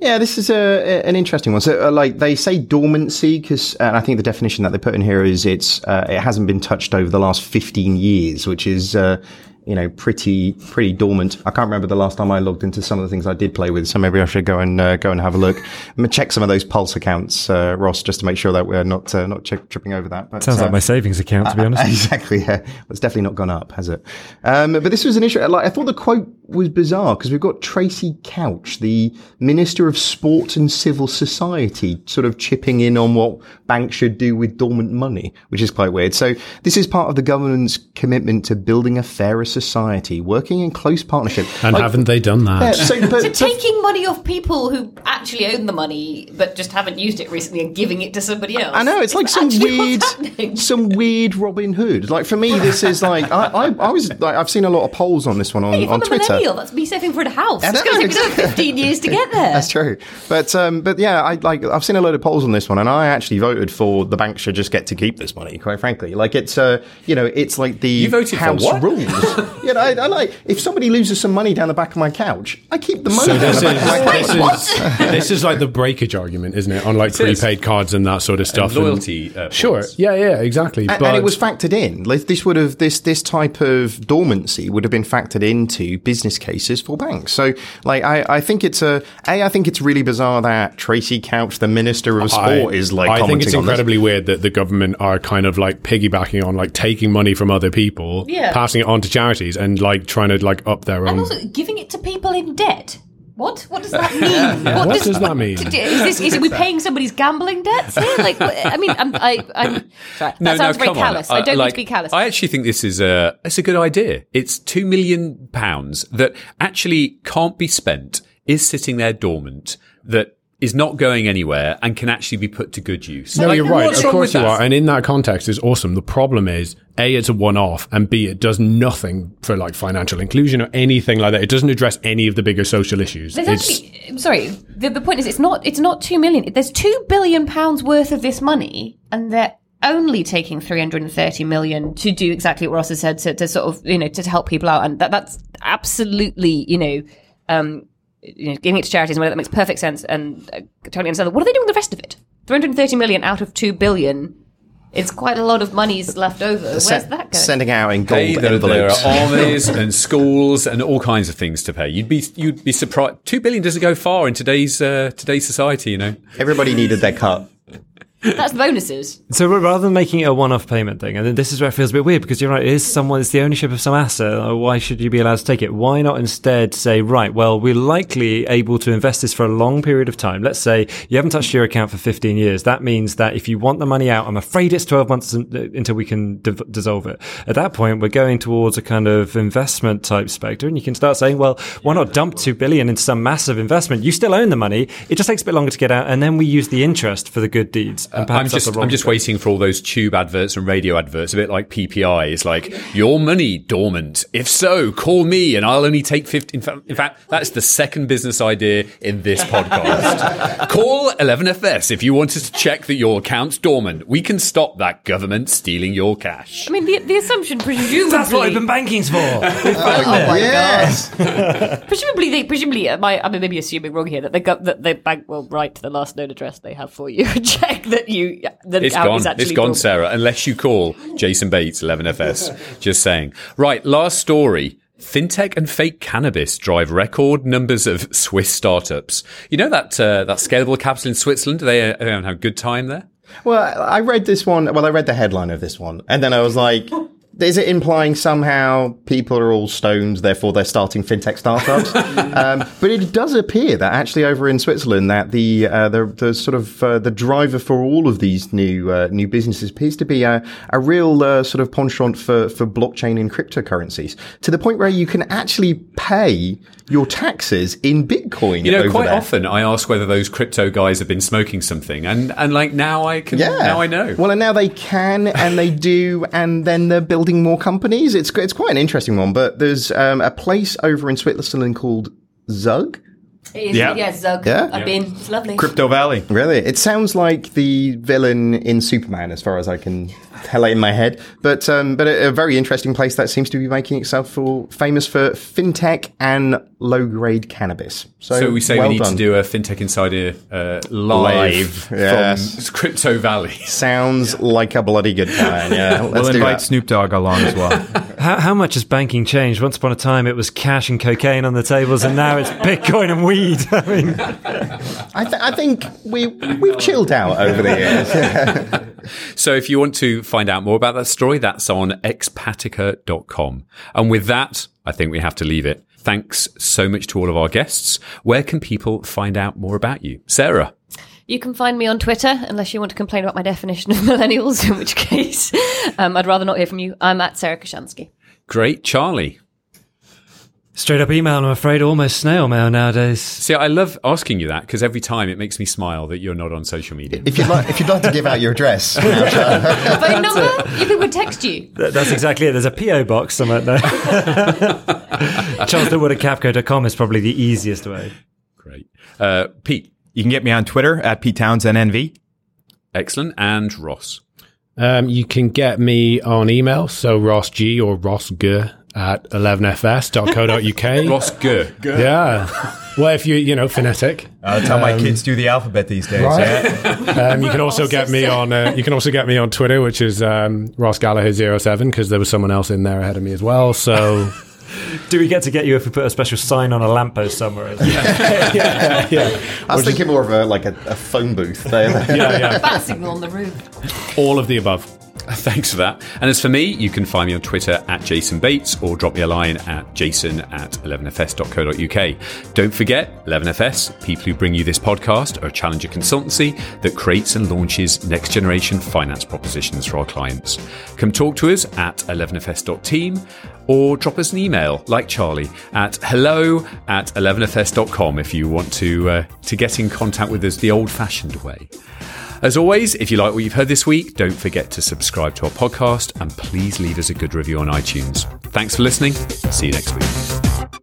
Yeah, this is a, an interesting one. So, uh, like they say, dormancy, because and I think the definition that they put in here is it's uh, it hasn't been touched over the last fifteen years, which is uh, you know pretty pretty dormant. I can't remember the last time I logged into some of the things I did play with, so maybe I should go and uh, go and have a look. I'm gonna check some of those Pulse accounts, uh, Ross, just to make sure that we're not uh, not tri- tripping over that. But, Sounds uh, like my savings account, to be honest. Exactly. Yeah. Well, it's definitely not gone up, has it? Um, but this was an issue. Like I thought the quote was bizarre because we've got Tracey Crouch, the Minister of Sport and Civil Society, sort of chipping in on what banks should do with dormant money, which is quite weird. So this is part of the government's commitment to building a fairer society, working in close partnership. And Like- haven't they done Yeah, that? so, but, So taking money off people who actually own the money but just haven't used it recently and giving it to somebody else. I know it's like some weird, some weird Robin Hood. Like for me, this is like I, I, I was like I've seen a lot of polls on this one on, Hey, on I'm a Twitter. millennial, that's me saving for a house. I It's know, going to take another exactly. 15 years to get there. That's true, but um, but yeah, I like I've seen a load of polls on this one, and I actually voted for the bank should just get to keep this money. Quite frankly, like it's uh, you know, it's like the You voted for house what? rules. you know, I, I like if somebody loses some money down the back of my couch, I keep the money So down this the back of my is, couch. this is this is like the breakage argument, isn't it? On like is. prepaid cards and that sort of stuff. and- loyalty, uh, sure. Yeah, yeah, exactly. And, but and it was factored in. Like, This would have this this type of dormancy would have been factored into business cases for banks. So, like, I, I think it's a a I think it's really bizarre that Tracey Crouch, the Minister of Sport, is like. I think it's on this. incredibly weird that the government are kind of like piggybacking on like taking money from other people, Yeah. passing it on to charities, and like trying to like up their And own. also giving it to people in debt. What? What does that mean? What does that mean? Is this? Is it we paying somebody's gambling debts here? Like, I mean, I'm, I, I'm sorry. That sounds very come on. callous. I Uh, don't mean like, to be callous. I actually think this is a it's a good idea. It's two million pounds that actually can't be spent, is sitting there dormant, that is not going anywhere and can actually be put to good use. No, Like, you're right. Of course you that? are. And in that context, is awesome. The problem is, A, it's a one off, and B, it does nothing for like financial inclusion or anything like that. It doesn't address any of the bigger social issues. There's It's, actually, I'm sorry. The, the point is, it's not. It's not two million. There's two billion pounds worth of this money, and they're only taking 330 million to do exactly what Ross has said to, to sort of you know to, to help people out, and that that's absolutely you know. Um, you know, giving it to charities and whatever, that makes perfect sense and uh, totally understand. What are they doing with the rest of it? 330 million out of 2 billion. It's quite a lot of money's left over. Where's that going? Sending out in gold Hey, there, there are armies and schools and all kinds of things to pay. You'd be you'd be surprised. Two billion doesn't go far in today's uh, today's society. You know, Everybody needed their cut. That's the bonuses. So rather than making it a one-off payment thing, and this is where it feels a bit weird because you're right, it is someone, it's the ownership of some asset. Why should you be allowed to take it? Why not instead say, right, well, we're likely able to invest this for a long period of time. Let's say you haven't touched your account for 15 years. That means that if you want the money out, I'm afraid it's 12 months until we can div- dissolve it. At that point, we're going towards a kind of investment type spectre, and you can start saying, well, why not dump 2 billion into some massive investment? You still own the money. It just takes a bit longer to get out, and then we use the interest for the good deeds. And I'm just I'm just thing. waiting for all those tube adverts and radio adverts, a bit like PPI. It's like your money dormant. If so, call me, and I'll only take 50. In fact, in fact that's the second business idea in this podcast. call 11FS if you want us to check that your account's dormant. We can stop that government stealing your cash. I mean, the, the assumption presumably. That's what open banking's for. Oh my Yes. god! Presumably, they presumably. Am I, I mean, maybe assuming wrong here that the gov- that the bank will write to the last known address they have for you and check that you that It's account gone. is actually It's gone, dormant. Sarah. Unless you call Jason Bates, 11FS. Just saying. Right. Last story. Fintech and fake cannabis drive record numbers of Swiss startups. You know that uh, that scalable capital in Switzerland? They uh, have a good time there. Well, I read this one. Well, I read the headline of this one, and then I was like, "Is it implying somehow people are all stoned, therefore they're starting fintech startups?" um, but it does appear that actually over in Switzerland, that the uh, the, the sort of uh, the driver for all of these new uh, new businesses appears to be a, a real uh, sort of penchant for for blockchain and cryptocurrencies, to the point where you can actually pay your taxes in Bitcoin. You know, over quite there. often I ask whether those crypto guys have been smoking something, and and like now I can. Yeah. Now I know. Well, and now they can and they do, and then they're building more companies. It's it's quite an interesting one. But there's um, a place over in Switzerland called Zug. It is, Yeah. yeah, Zug. Yeah. I've been. It's lovely. Crypto Valley. Really, it sounds like the villain in Superman, as far as I can tell it in my head. But um, but a, a very interesting place that seems to be making itself for famous for fintech and low grade cannabis. So, So we say well we need done. to do a fintech insider uh, live, Live, yes. from Crypto Valley. Sounds like a bloody good time. Yeah, let's We'll do invite that. Snoop Dogg along as well. How, how much has banking changed? Once upon a time, it was cash and cocaine on the tables, and now it's Bitcoin and weed. I mean, I, th- I think we we've chilled out over the years. So if you want to find out more about that story, that's on expatica.com. And with that, I think we have to leave it. Thanks so much to all of our guests. Where can people find out more about you? Sarah. You can find me on Twitter, unless you want to complain about my definition of millennials, in which case um, I'd rather not hear from you. I'm at Sarah Kocianski. Great. Charlie. Straight up email, I'm afraid, almost snail mail nowadays. See, I love asking you that because every time it makes me smile that you're not on social media. If you'd like, if you'd like to give out your address, Phone number? You think would text you? That- That's exactly it. There's a PO box somewhere there. Charlestonwood at capco.com is probably the easiest way. Great. Uh, Pete. You can get me on Twitter at Pete Townsend NV. Excellent. And Ross. Um, you can get me on email, so Ross G or Ross G at 11fs.co.uk. Ross G. Yeah. Well, if you, you know, phonetic. That's how my kids do the alphabet these days. Right. Yeah. Um, you can also get me on. Uh, you can also get me on Twitter, which is um, Ross Gallagher 07 because there was someone else in there ahead of me as well. So Do we get to get you if we put a special sign on a lamppost somewhere? yeah, yeah, I was thinking more of a like a, a phone booth there. yeah, yeah. Bat signal on the roof. All of the above. Thanks for that. And as for me, you can find me on Twitter at Jason Bates or drop me a line at jason at 11fs.co.uk. Don't forget, 11fs, people who bring you this podcast, are a challenger consultancy that creates and launches next generation finance propositions for our clients. Come talk to us at 11fs.team or drop us an email like Charlie at hello at 11fs.com if you want to, uh, to get in contact with us the old fashioned way. As always, if you like what you've heard this week, don't forget to subscribe to our podcast and please leave us a good review on iTunes. Thanks for listening. See you next week.